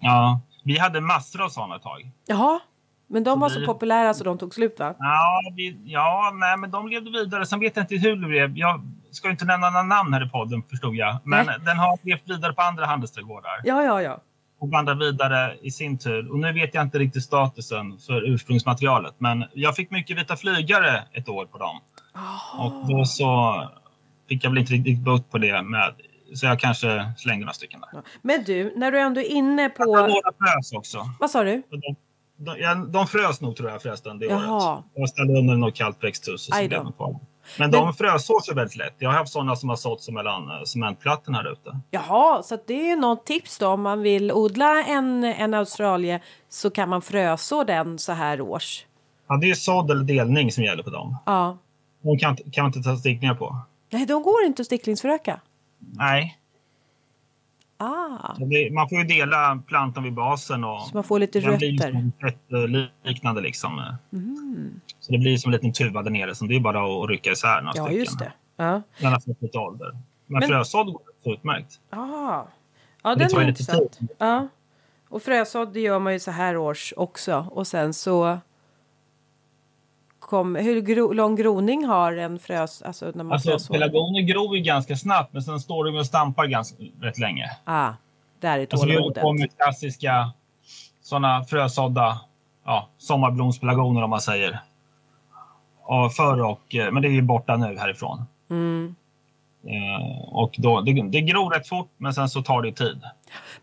ja. Vi hade massor av sådana ett tag. Jaha, men de Så var så vi- populära så de tog slut va? Ja, vi, ja nej, men de levde vidare. Sen vet jag inte hur det blev. Jag ska inte nämna några namn här i podden, förstod jag. Men Nej. den har levt vidare på andra handelsträdgårdar Ja, ja, ja. och vandrar vidare i sin tur. Och nu vet jag inte riktigt statusen för ursprungsmaterialet. Men jag fick mycket vita flygare ett år på dem. Och då så fick jag väl inte riktigt bukt på det med så jag kanske slängde några stycken där. Men du, när du ändå är inne på... några frös också. Vad sa du? De, de, ja, de frös nog tror jag förresten det Jaha. året. Jag ställde under något kallt växthus. och så blev de kvar. Men de frösås ju väldigt lätt. Jag har haft sådana som har såtts mellan eh, cementplattorna här ute. Jaha, så det är något tips då om man vill odla en, en australie så kan man fröså den så här års. Ja, det är sådd eller delning som gäller på dem. Ja. De kan, kan man inte ta stickningar på. Nej, de går inte att sticklingsföröka. Nej, Ah, det, man får ju dela plantan vid basen. Och så man får lite rötter. ett liknande liksom. Mm. Så det blir som en liten tuva där nere. Så det är bara att rycka isär några Ja, stycken. just det. Ja. Den har fått lite ålder. Men, Men- frösådd går utmärkt. Ah. Ja, Det den är intressant. Ja. Och frösådd gör man ju så här års också. Och sen så... Kom, hur gro, lång groning har en frös... Alltså när man Alltså, pelargoner gror ju ganska snabbt, men sen står de och stampar ganska, rätt länge. Ah, där är Alltså, vi tålamodet. med klassiska såna frösådda ja, sommarblomspelargoner om man säger. Och förr och, eh, men det är ju borta nu härifrån. Mm. Eh, och då, det, det gror rätt fort, men sen så tar det tid.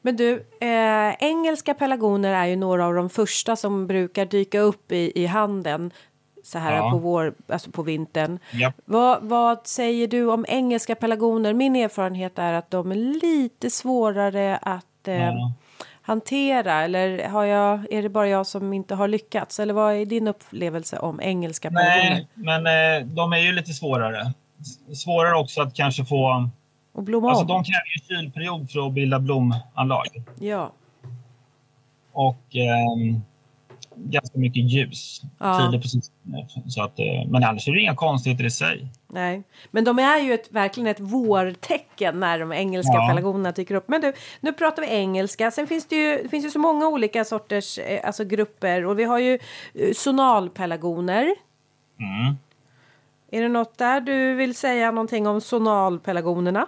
Men du, eh, engelska pelargoner är ju några av de första som brukar dyka upp i, i handeln så här Ja. på, vår, alltså på vintern. Japp. Vad, vad säger du om engelska pelargoner? Min erfarenhet är att de är lite svårare att eh, Ja. hantera. Eller har jag, är det bara jag som inte har lyckats? Eller vad är din upplevelse om engelska pelargoner? Nej, men eh, de är ju lite svårare. Svårare också att kanske få... Och blomma Alltså om? de kräver ju kylperiod för att bilda blomanlag. Ja. Och ehm, ganska mycket ljus Ja. tidigt på. Så att, eh, men annars är det inga konstigheter i sig. Nej, men de är ju ett, verkligen ett vårtecken när de engelska Ja. pelargonerna dyker upp. Men du, nu pratar vi engelska. Sen finns det ju, det finns ju så många olika sorters eh, alltså grupper och vi har ju eh, sonalpelargoner. Mm. Är det något där du vill säga någonting om sonalpelargonerna?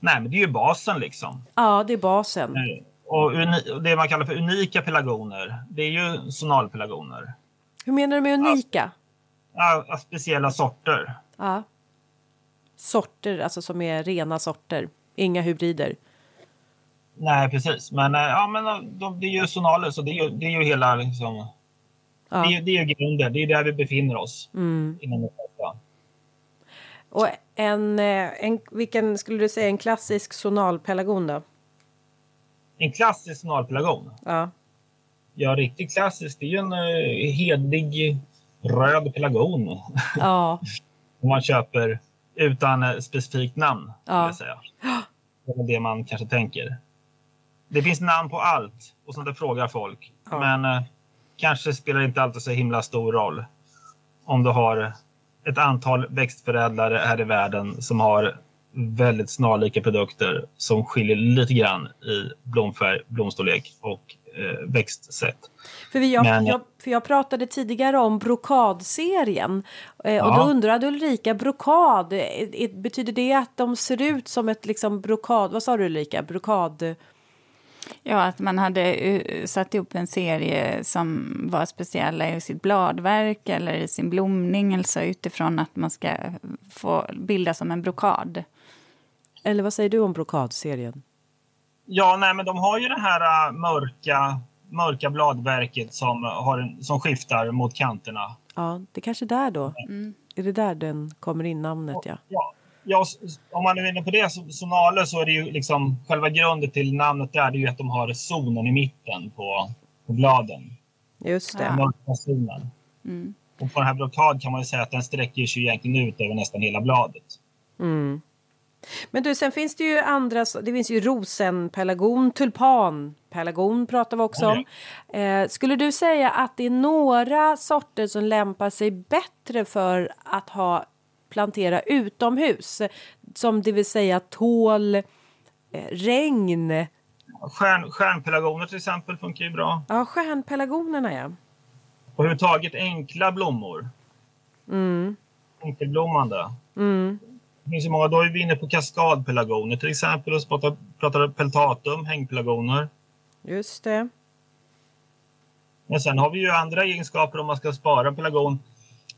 Nej, men det är ju basen liksom. Ja, det är basen. Och det man kallar för unika pelargoner, det är ju sonalpelargoner. Hur menar du med unika? Ja, speciella sorter. Ja. Sorter, alltså som är rena sorter. Inga hybrider. Nej, precis. Men, eh, ja, men eh, de, det är ju sonaler, så det är ju, det är ju hela... Liksom, Ja. det, är, det är ju grunden. Det är där vi befinner oss. Mm. Inom det första. Och en, eh, en, vilken skulle du säga en klassisk sonalpelargon då? En klassisk sonalpelargon. Ja. Ja, riktigt klassisk. Det är ju en uh, hedig röd pelargon. Ja. Om man köper utan eh, specifikt namn. Ja. Säga. Det är det man kanske tänker. Det finns namn på allt och sånt där frågar folk. Ja. Men eh, kanske spelar det inte alltid så himla stor roll om du har ett antal växtförädlare här i världen som har väldigt snarlika produkter som skiljer lite grann i blomfärg, blomstorlek och eh, växtsätt. För, vi, jag, Men- jag, för jag pratade tidigare om brokadserien. Eh, och Ja. då undrade Ulrika, brokad, eh, betyder det att de ser ut som ett liksom brokad... Vad sa du Ulrika? Brokad... Ja, att man hade eh, satt ihop en serie som var speciella i sitt bladverk eller i sin blomning, alltså utifrån att man ska få bilda som en brokad. Eller vad säger du om brokadserien? Ja, nej, men de har ju det här äh, mörka, mörka bladverket som, har som skiftar mot kanterna. Ja, det är kanske där då. Är det där den kommer in namnet ja? Ja, ja, om man är inne på det, så, sonaler, så är det ju liksom själva grunden till namnet där, det är ju att de har zonen i mitten på, på bladen. Just det. Den mörka zonen. Mm. Och på den här brokad kan man ju säga att den sträcker sig egentligen ut över nästan hela bladet. Mm. Men du, sen finns det ju andra, det finns ju rosenpelargon, tulpanpelargon pratar vi också om. Eh, skulle du säga att det är några sorter som lämpar sig bättre för att ha plantera utomhus? Som det vill säga tål eh, regn. Stjärn, stjärnpelargoner till exempel funkar ju bra. Ja, stjärnpelargonerna ja. Och överhuvudtaget enkla blommor. Mm. Enkelblommande. Mm. Det finns ju många, då är vi inne på kaskadpelargoner till exempel och pratar, pratar peltatum, hängpelargoner. Just det. Men sen har vi ju andra egenskaper om man ska spara pelargon.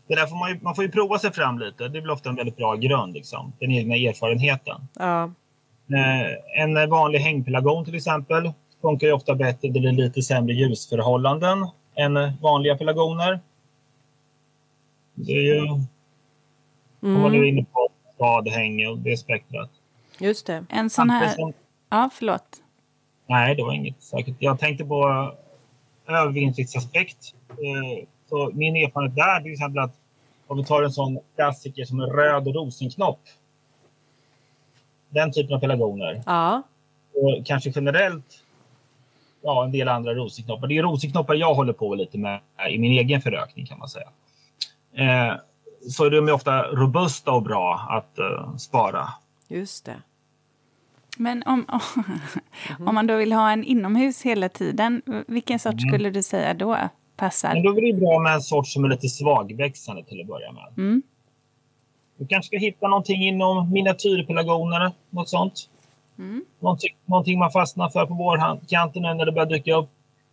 Det där får man, ju, man får ju prova sig fram lite. Det blir ofta en väldigt bra grund, liksom. den egna erfarenheten. Ja. Eh, en vanlig hängpelargon till exempel funkar ju ofta bättre där det är lite sämre ljusförhållanden än vanliga pelargoner. Det är ju, om man nu är Mm. inne på skadhäng och det spektrat. Just det. En sån här... Som- Ja, förlåt. Nej, det var inget särskilt. Jag tänkte på övervintringsaspekt. Eh, Så min erfarenhet där till exempel att om vi tar en sån klassiker som en röd rosenknopp. Den typen av pelargoner. Ja. Och kanske generellt ja, en del andra rosenknoppar. Det är rosenknoppar jag håller på lite med i min egen förökning kan man säga. Eh, så är de ofta robusta och bra att eh, spara. Just det. Men om, om man då vill ha en inomhus hela tiden, vilken sort Mm. skulle du säga då Men passar? då är det bra med en sort som är lite svagväxande till att börja med. Mm. Du kanske ska hitta någonting inom miniatyrpelargoner, något sånt. Mm. Någonting, någonting man fastnar för på vårkanten nu när det börjar dyka upp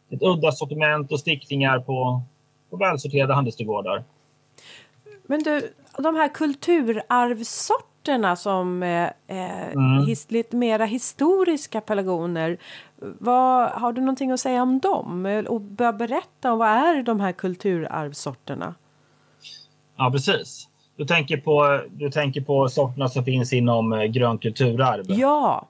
ett udda sortiment och stickningar på, på välsorterade handelsträdgårdar. Men du, de här kulturarvssorterna som eh, eh, Mm. his, lite mera historiska pelargoner. Vad, har du någonting att säga om dem? Och börja berätta om vad är de här kulturarvssorterna? Ja, precis. Du tänker på, du tänker på sorterna som finns inom eh, grönt kulturarv? Ja,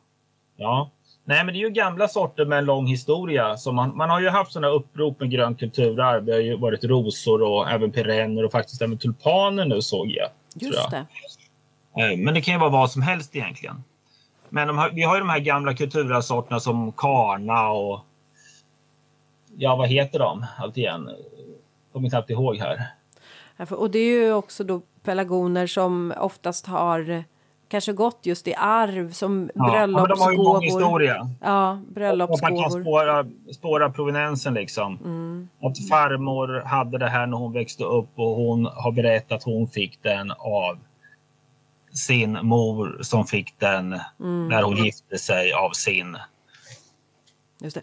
Ja. Nej, men det är ju gamla sorter med en lång historia. Så man, man har ju haft sådana upprop med grönt kulturarv. Det har ju varit rosor och även perenner och faktiskt även tulpaner nu såg jag. just jag. det. Eh, Men det kan ju vara vad som helst egentligen. Men de har, vi har ju de här gamla kulturarvssorterna som karna och ja vad heter de allt igen? Kommer knappt ihåg här. Och det är ju också då pelargoner som oftast har kanske gått just i arv som Ja, bröllopsgåvor. men de har ju lång historia. Ja, Och man kan bröllopsgåvor. spåra, spåra provenensen liksom. Mm. Att farmor hade det här när hon växte upp och hon har berättat att hon fick den av sin mor som fick den Mm. när hon gifte sig av sin.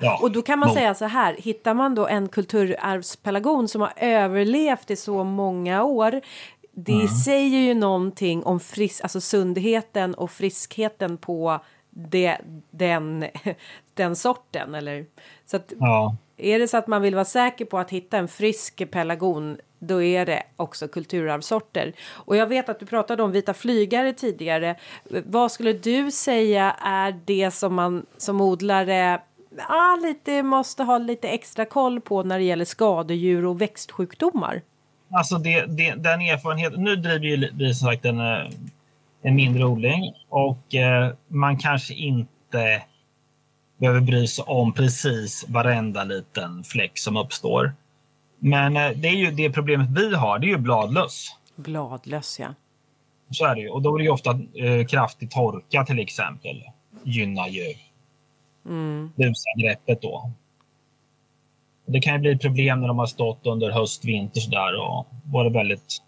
Ja, och då kan man mot- säga så här, hittar man då en kulturarvspelargon som har överlevt i så många år, det Mm. säger ju någonting om fris alltså sundheten och friskheten på det, den, den sorten. Eller? Så att, Ja, är det så att man vill vara säker på att hitta en frisk pelargon då är det också kulturarvssorter. Och jag vet att du pratade om vita flygare tidigare. Vad skulle du säga är det som man som odlare ah, lite, måste ha lite extra koll på när det gäller skadedjur och växtsjukdomar? Alltså det, det, den erfarenheten. Nu driver ju vi som sagt en, eh, en mindre odling och eh, man kanske inte behöver bry sig om precis varenda liten fläck som uppstår. Men eh, det är ju det problemet vi har, det är ju bladlöss. Bladlöss, ja. Så är det ju. Och då är det ju ofta eh, kraftig torka till exempel. Gynnar ju Mm. busangreppet då. Det kan ju bli problem när de har stått under höst, vinter sådär och varit väldigt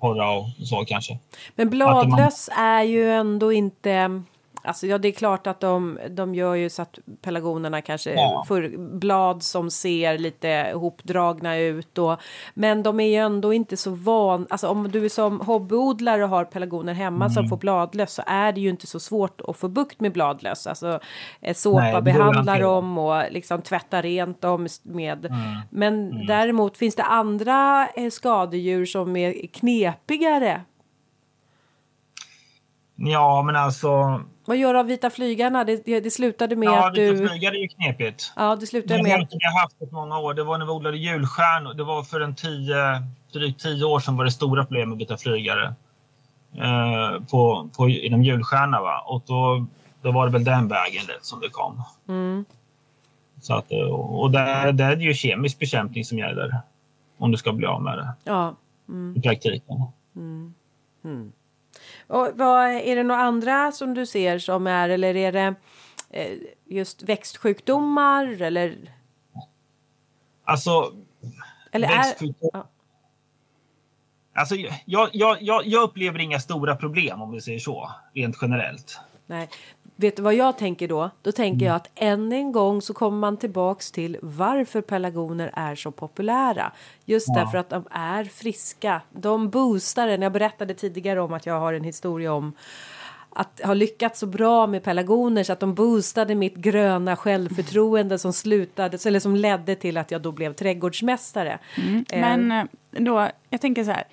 torra och så kanske. Men bladlöss är ju ändå inte... Alltså ja, det är klart att de, de gör ju så att pelargonerna kanske Ja. får blad som ser lite ihopdragna ut. Och, men de är ju ändå inte så van... Alltså om du som hobbyodlare har pelargoner hemma som får bladlöss så är det ju inte så svårt att få bukt med bladlöss. Alltså eh, såpa Nej, det går behandla hantera. dem och liksom tvätta rent dem med. Men däremot finns det andra eh, skadedjur som är knepigare Ja, men alltså. Vad gör du av vita flygarna? Det, det, det slutade med Ja, att vita du... flygare är ju knepigt. Ja, det slutade Det med har inte vi haft på många år. Det var när vi odlade julstjärnor. Det var för en tio, drygt tio år sedan var det stora problem med vita flygare. Eh, på, på, inom julstjärna. Va? Och då, då var det väl den vägen det, som det kom. Mm. Så att, eh, och där, där är det ju kemisk bekämpning som gäller. Om du ska bli av med det Ja. i praktiken. Och vad, är det några andra som du ser som är, eller är det eh, just växtsjukdomar eller? Alltså, Eller är... växtsjukdom- ja. Alltså, jag, jag, jag, jag upplever inga stora problem om vi säger så, rent generellt. Nej. Vet du vad jag tänker då? Då tänker jag att än en gång så kommer man tillbaks till varför pelargoner är så populära. Just Ja. därför att de är friska. De boostar en. Jag berättade tidigare om att jag har en historia om att ha lyckats så bra med pelargoner så att de boostade mitt gröna självförtroende som slutade eller som ledde till att jag då blev trädgårdsmästare. Eh, Men eh, då, jag tänker så här.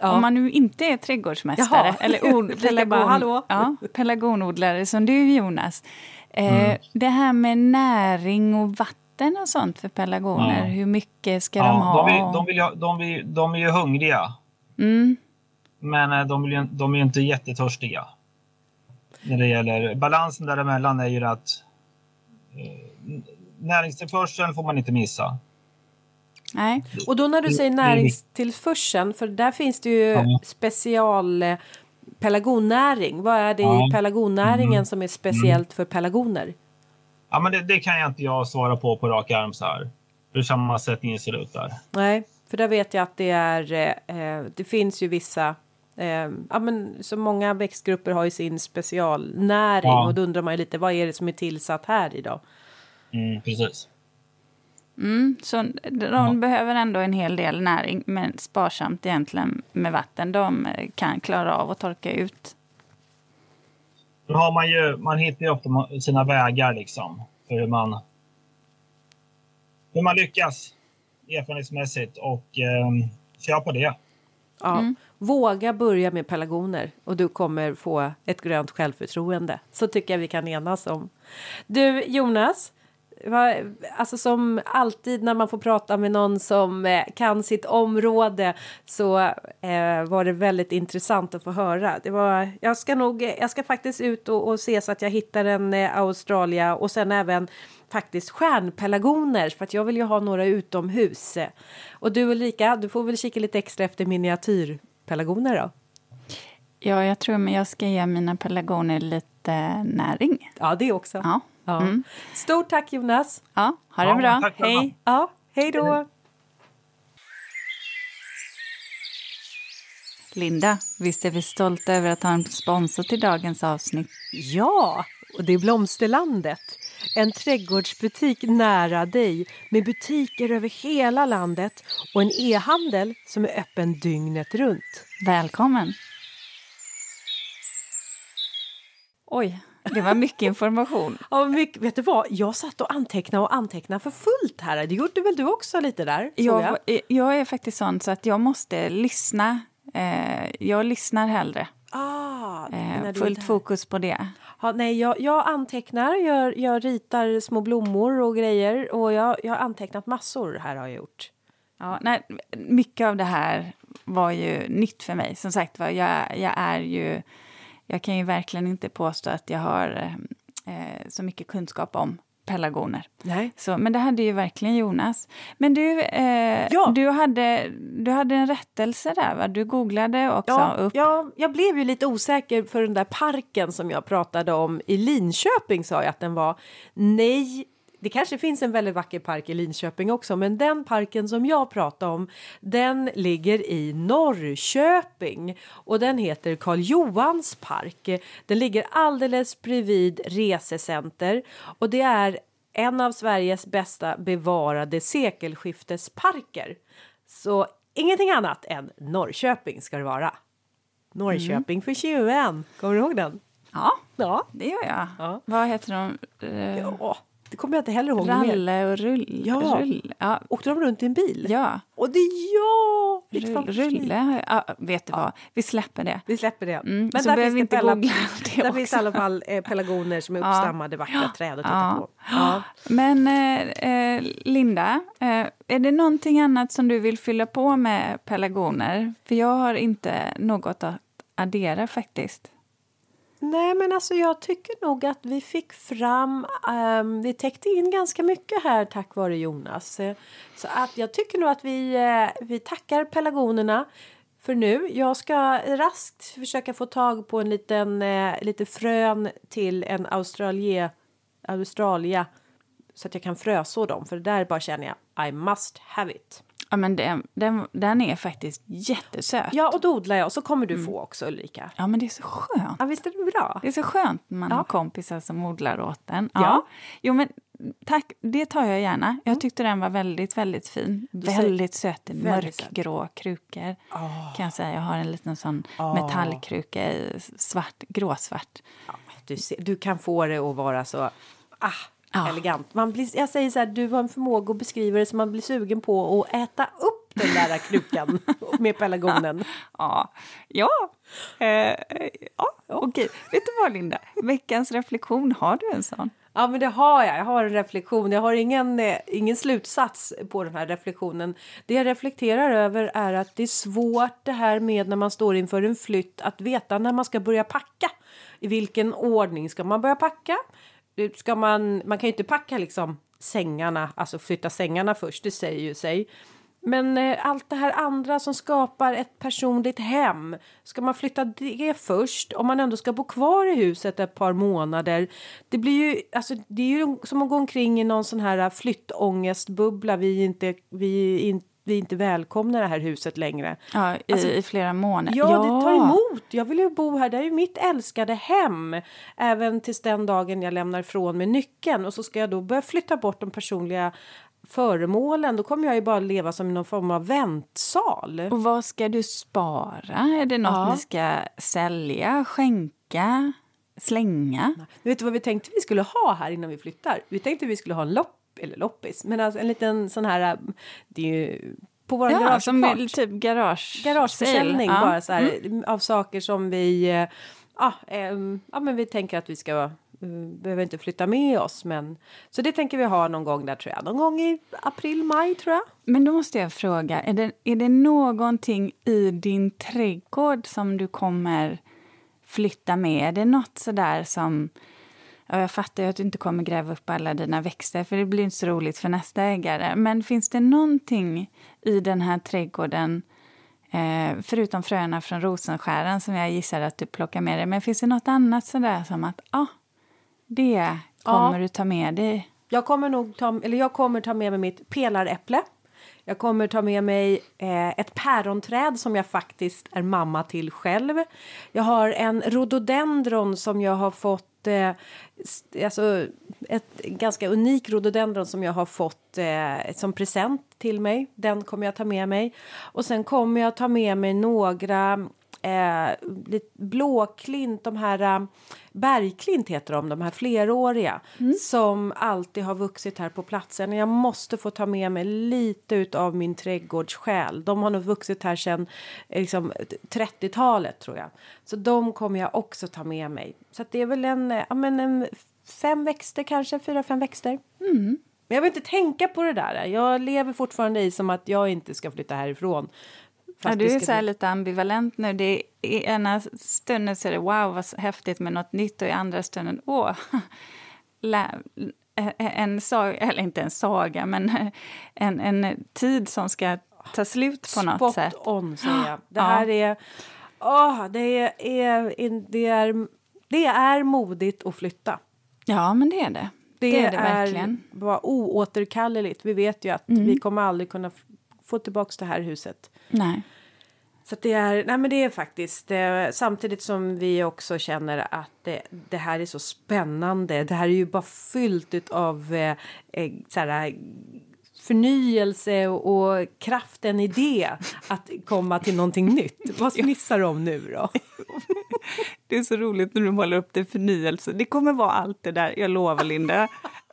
Ja. Om man nu inte är trädgårdsmästare Jaha. eller hallå. ja, pelargonodlare som du Jonas. Eh, Mm. Det här med näring och vatten och sånt för pelargoner. Ja. Hur mycket ska Ja, de ha? De, vill, de, vill, de, vill, de är ju hungriga, Mm. men eh, de, vill, ju- de är ju inte jättetörstiga. När det gäller balansen däremellan är ju att eh, näringstillförseln får man inte missa. Nej. Och då när du Det- säger näringstillförseln, för där finns det ju Ja. special eh, pelagonnäring. Vad är det i Ja. Mm. pelagonnäringen som är speciellt för pelargoner? Ja, men det, det kan jag inte jag svara på på rak arm så här. Hur sammansättningen ser ut där. Nej, för där vet jag att det är, eh, eh, det finns ju vissa Eh, ja, men så många växtgrupper har ju sin specialnäring Ja. och då undrar man ju lite vad är det som är tillsatt här idag? Mm, precis. Mm, så de behöver ändå en hel del näring, men sparsamt egentligen med vatten. De kan klara av att torka ut. Då har man ju, man hittar ju ofta sina vägar liksom. För hur man, hur man lyckas erfarenhetsmässigt och eh, kör på det. Ja. Våga börja med pelargoner och du kommer få ett grönt självförtroende. Så tycker jag vi kan enas om. Du Jonas, alltså som alltid när man får prata med någon som eh, kan sitt område så eh, var det väldigt intressant att få höra. Det var, jag ska nog, jag ska faktiskt ut och, och se så att jag hittar en eh, Australia och sen även faktiskt stjärnpelargoner för att jag vill ju ha några utomhus. Och du Ulrika, du får väl kika lite extra efter miniatyrpelargoner då? Ja, jag tror men jag ska ge mina pelargoner lite näring. Ja, det också. Ja. Ja. Mm. Stort tack Jonas! Ja, ha det Ja, bra. Hej! Ja, hej då! Linda, visst är vi stolta över att ha en sponsor till dagens avsnitt? Ja, och det är Blomsterlandet. En trädgårdsbutik nära dig med butiker över hela landet och en e-handel som är öppen dygnet runt. Välkommen! Oj, det var mycket information. Ja, mycket, vet du vad? Jag satt och antecknade och antecknade för fullt här. Det gjorde väl du också lite där? såg Jag, jag är faktiskt sån så att jag måste lyssna. Eh, jag lyssnar hellre. Ah, Eh, fullt fokus på det. Ja, nej, jag, jag antecknar, jag, jag ritar små blommor och grejer och jag, jag har antecknat massor här har jag gjort. Ja, nej, mycket av det här var ju nytt för mig. Som sagt var, jag, jag är ju... Jag kan ju verkligen inte påstå att jag har eh, så mycket kunskap om pelargoner. Nej. Så, men det hade ju verkligen Jonas. Men du, eh, Ja. du, hade, du hade en rättelse där, va? Du googlade också Ja, upp... ja, jag blev ju lite osäker för den där parken som jag pratade om i Linköping sa jag att den var. Nej, det kanske finns en väldigt vacker park i Linköping också, men den parken som jag pratade om, den ligger i Norrköping och den heter Karl Johans park. Den ligger alldeles bredvid resecenter och det är en av Sveriges bästa bevarade sekelskiftesparker. Så ingenting annat än Norrköping ska det vara. Norrköping för tjuven. Kommer du ihåg den? Ja, Ja. det gör jag. Ja. Vad heter de? Eh, ja. Det kommer jag inte heller ihåg. Ralle och Rull. Ja. Rull. Ja. Åkte de runt i en bil? ja. Och det är jag! Rull, rulle. Ja, vet du vad? Vi släpper det. Vi släpper det. Mm, så där behöver vi inte googla det Där också. finns i alla fall eh, pelargoner som är Ja. uppstammade, vackra träd att titta Ja. på. Ja. Men eh, eh, Linda, eh, är det någonting annat som du vill fylla på med pelargoner? För jag har inte något att addera faktiskt. Nej, men alltså jag tycker nog att vi fick fram... Um, vi täckte in ganska mycket här tack vare Jonas. Så att jag tycker nog att vi, uh, vi tackar pelargonerna för nu. Jag ska raskt försöka få tag på en liten uh, lite frön till en australie, Australia så att jag kan fröså dem. För där bara känner jag I must have it. Ja, men den, den, den är faktiskt jättesöt. Ja, och då odlar jag och så kommer du Mm. få också Ulrika. Ja, men det är så skönt. Ja, visst är det bra? Det är så skönt när man Ja. har kompisar som odlar åt en. Ja. Jo, men tack, det tar jag gärna. Jag tyckte den var väldigt, väldigt fin. ser- väldigt söt i mörkgrå krukor. Åh. Kan jag säga. Jag har en liten sån Åh. metallkruka i svart, gråsvart. Ja, du, ser, du kan få det att vara så ah, Ja. elegant. Man blir, jag säger så här, du har en förmåga att beskriva det så man blir sugen på att äta upp den där krukan med pelargonen. Ja, ja. Eh, ja okej. Vet du vad, Linda? Veckans reflektion, har du en sån? Ja, men det har jag. Jag har en reflektion. Jag har ingen, eh, ingen slutsats på den här reflektionen. Det jag reflekterar över är att det är svårt det här med när man står inför en flytt att veta när man ska börja packa. I vilken ordning ska man börja packa? Ska man, man kan ju inte packa liksom sängarna, alltså flytta sängarna först, det säger ju sig. Men eh, allt det här andra som skapar ett personligt hem, ska man flytta det först om man ändå ska bo kvar i huset ett par månader? Det blir ju, alltså det är ju som att gå omkring i någon sån här flyttångestbubbla. Vi är inte, vi är vi inte välkomna det här huset längre. Ja, i, Alltså, i flera månader. Ja, det tar emot. Jag vill ju bo här. Det är ju mitt älskade hem. Även tills den dagen jag lämnar ifrån mig nyckeln. Och så ska jag då börja flytta bort de personliga föremålen. Då kommer jag ju bara leva som någon form av väntsal. Och vad ska du spara? Är det något Ja. ni ska sälja, skänka, slänga? Vet du vad vi tänkte vi skulle ha här innan vi flyttar? Vi tänkte vi skulle ha en lopp, eller loppis, men alltså en liten sån här, det är ju på våra Ja, garageuppfart. som är typ garage garageförsäljning. Ja. bara så här, av saker som vi ja, ehm, ja men vi tänker att vi ska eh, behöver inte flytta med oss men så det tänker vi ha någon gång där tror jag någon gång i april maj tror jag Men då måste jag fråga, är det, är det någonting i din trädgård som du kommer flytta med? Är det något sådär som Ja, jag fattar ju att du inte kommer gräva upp alla dina växter för det blir inte så roligt för nästa ägare. Men finns det någonting i den här trädgården eh, förutom fröna från rosenskären som jag gissar att du plockar med dig. Men finns det något annat sådär som att ah, det kommer ja. du ta med dig? Jag kommer nog ta, eller jag kommer ta med mig mitt pelaräpple. Jag kommer ta med mig eh, ett päronträd som jag faktiskt är mamma till själv. Jag har en rhododendron som jag har fått eh, alltså ett ganska unik rhododendron som jag har fått eh, som present till mig. Den kommer jag ta med mig. Och sen kommer jag ta med mig några eh, blåklint, de här eh, bergklint heter de, de här fleråriga mm. som alltid har vuxit här på platsen. Jag måste få ta med mig lite av min trädgårdssjäl. De har nog vuxit här sedan liksom, 30-talet tror jag. Så de kommer jag också ta med mig. Så det är väl en, ja, men en fem växter kanske, fyra, fem växter. Mm. Men jag vill inte tänka på det där. Jag lever fortfarande i som att jag inte ska flytta härifrån. Ja, du är så här lite ambivalent nu. Det är, I ena stunden så är det wow, vad häftigt med något nytt och i andra stunden åh, en saga, eller inte en saga, men en, en tid som ska ta slut på något Spot sätt. Spot on, säger jag. Det här ja. är... Åh, det, är, det, är, det är modigt att flytta. Ja, men det är det. Det, det är det verkligen. Det är oåterkalleligt. Vi vet ju att mm. vi kommer aldrig kunna få tillbaka det här huset. Nej. Så det är, nej men det är faktiskt eh, samtidigt som vi också känner att det, det, här är så spännande. Det här är ju bara fyllt av eh, eh, såhär, förnyelse och, och kraften i det att komma till någonting nytt. Vad fnissar du om nu då? Det är så roligt när du målar upp det förnyelse. Det kommer vara allt det där, jag lovar Linda.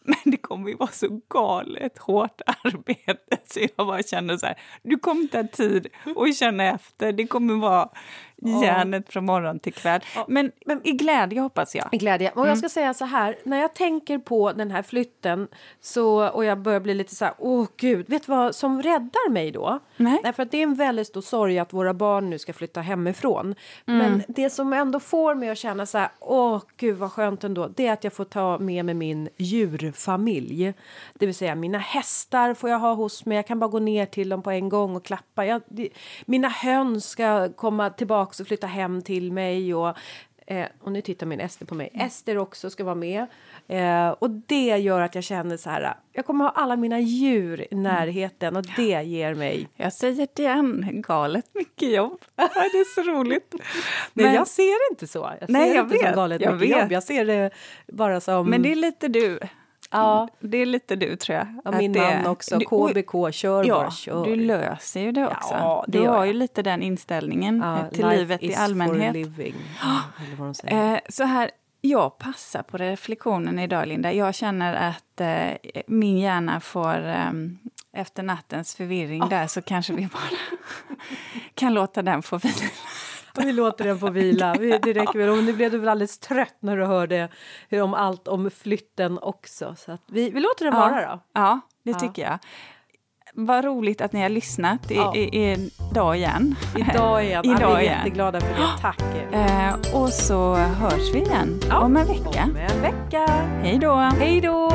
Men det kommer ju vara så galet hårt arbete så jag bara känner så här, du kommer ta tid att känna efter. Det kommer vara järnet från morgon till kväll. Men, men i glädje hoppas jag. I glädje. Och jag mm. ska säga så här, när jag tänker på den här flytten så, och jag börjar bli lite så här, åh gud, vet du vad som räddar mig då? Nej. Därför att det är en väldigt stor sorg att våra barn nu ska flytta hemifrån. Mm. Men det som ändå får mig att känna så här, åh gud vad skönt ändå, det är att jag får ta med mig min djurfamilj. Det vill säga mina hästar får jag ha hos mig, jag kan bara gå ner till dem på en gång och klappa. Jag, det, mina höns ska komma tillbaka också flytta hem till mig och Eh, och nu tittar min Ester på mig. Mm. Ester också ska vara med. Eh, och det gör att jag känner så här. Jag kommer ha alla mina djur i närheten och det ger mig. Jag säger det igen, galet mycket jobb. det är så roligt. Men, Nej, jag ser det inte så. Jag ser Nej, jag inte vet, som galet mycket vet. jobb. Jag ser det bara som. Men det är lite du. Ja. Det är lite du, tror jag. Ja, min man också. KBK, kör ja, bara kör. Du löser ju det också. Ja, det du har ju lite den inställningen ja, till livet i allmänhet. Living, eh, så här, jag passar på reflektionen idag, Linda. Jag känner att eh, min hjärna får... Eh, efter nattens förvirring oh. där så kanske vi bara kan låta den få vila. Vi låter den få vila. Det räcker väl. Och nu blev du väl alldeles trött när du hörde om allt om flytten också. Så vi, vi låter den vara då. Ja, det ja. tycker jag. Vad roligt att ni har lyssnat i, ja. i, i, idag igen. Idag igen. Idag ja, vi är igen. jätteglada för det. Tack. Eh, och så hörs vi igen ja. om en vecka. Om en vecka. Hej då. Hej då.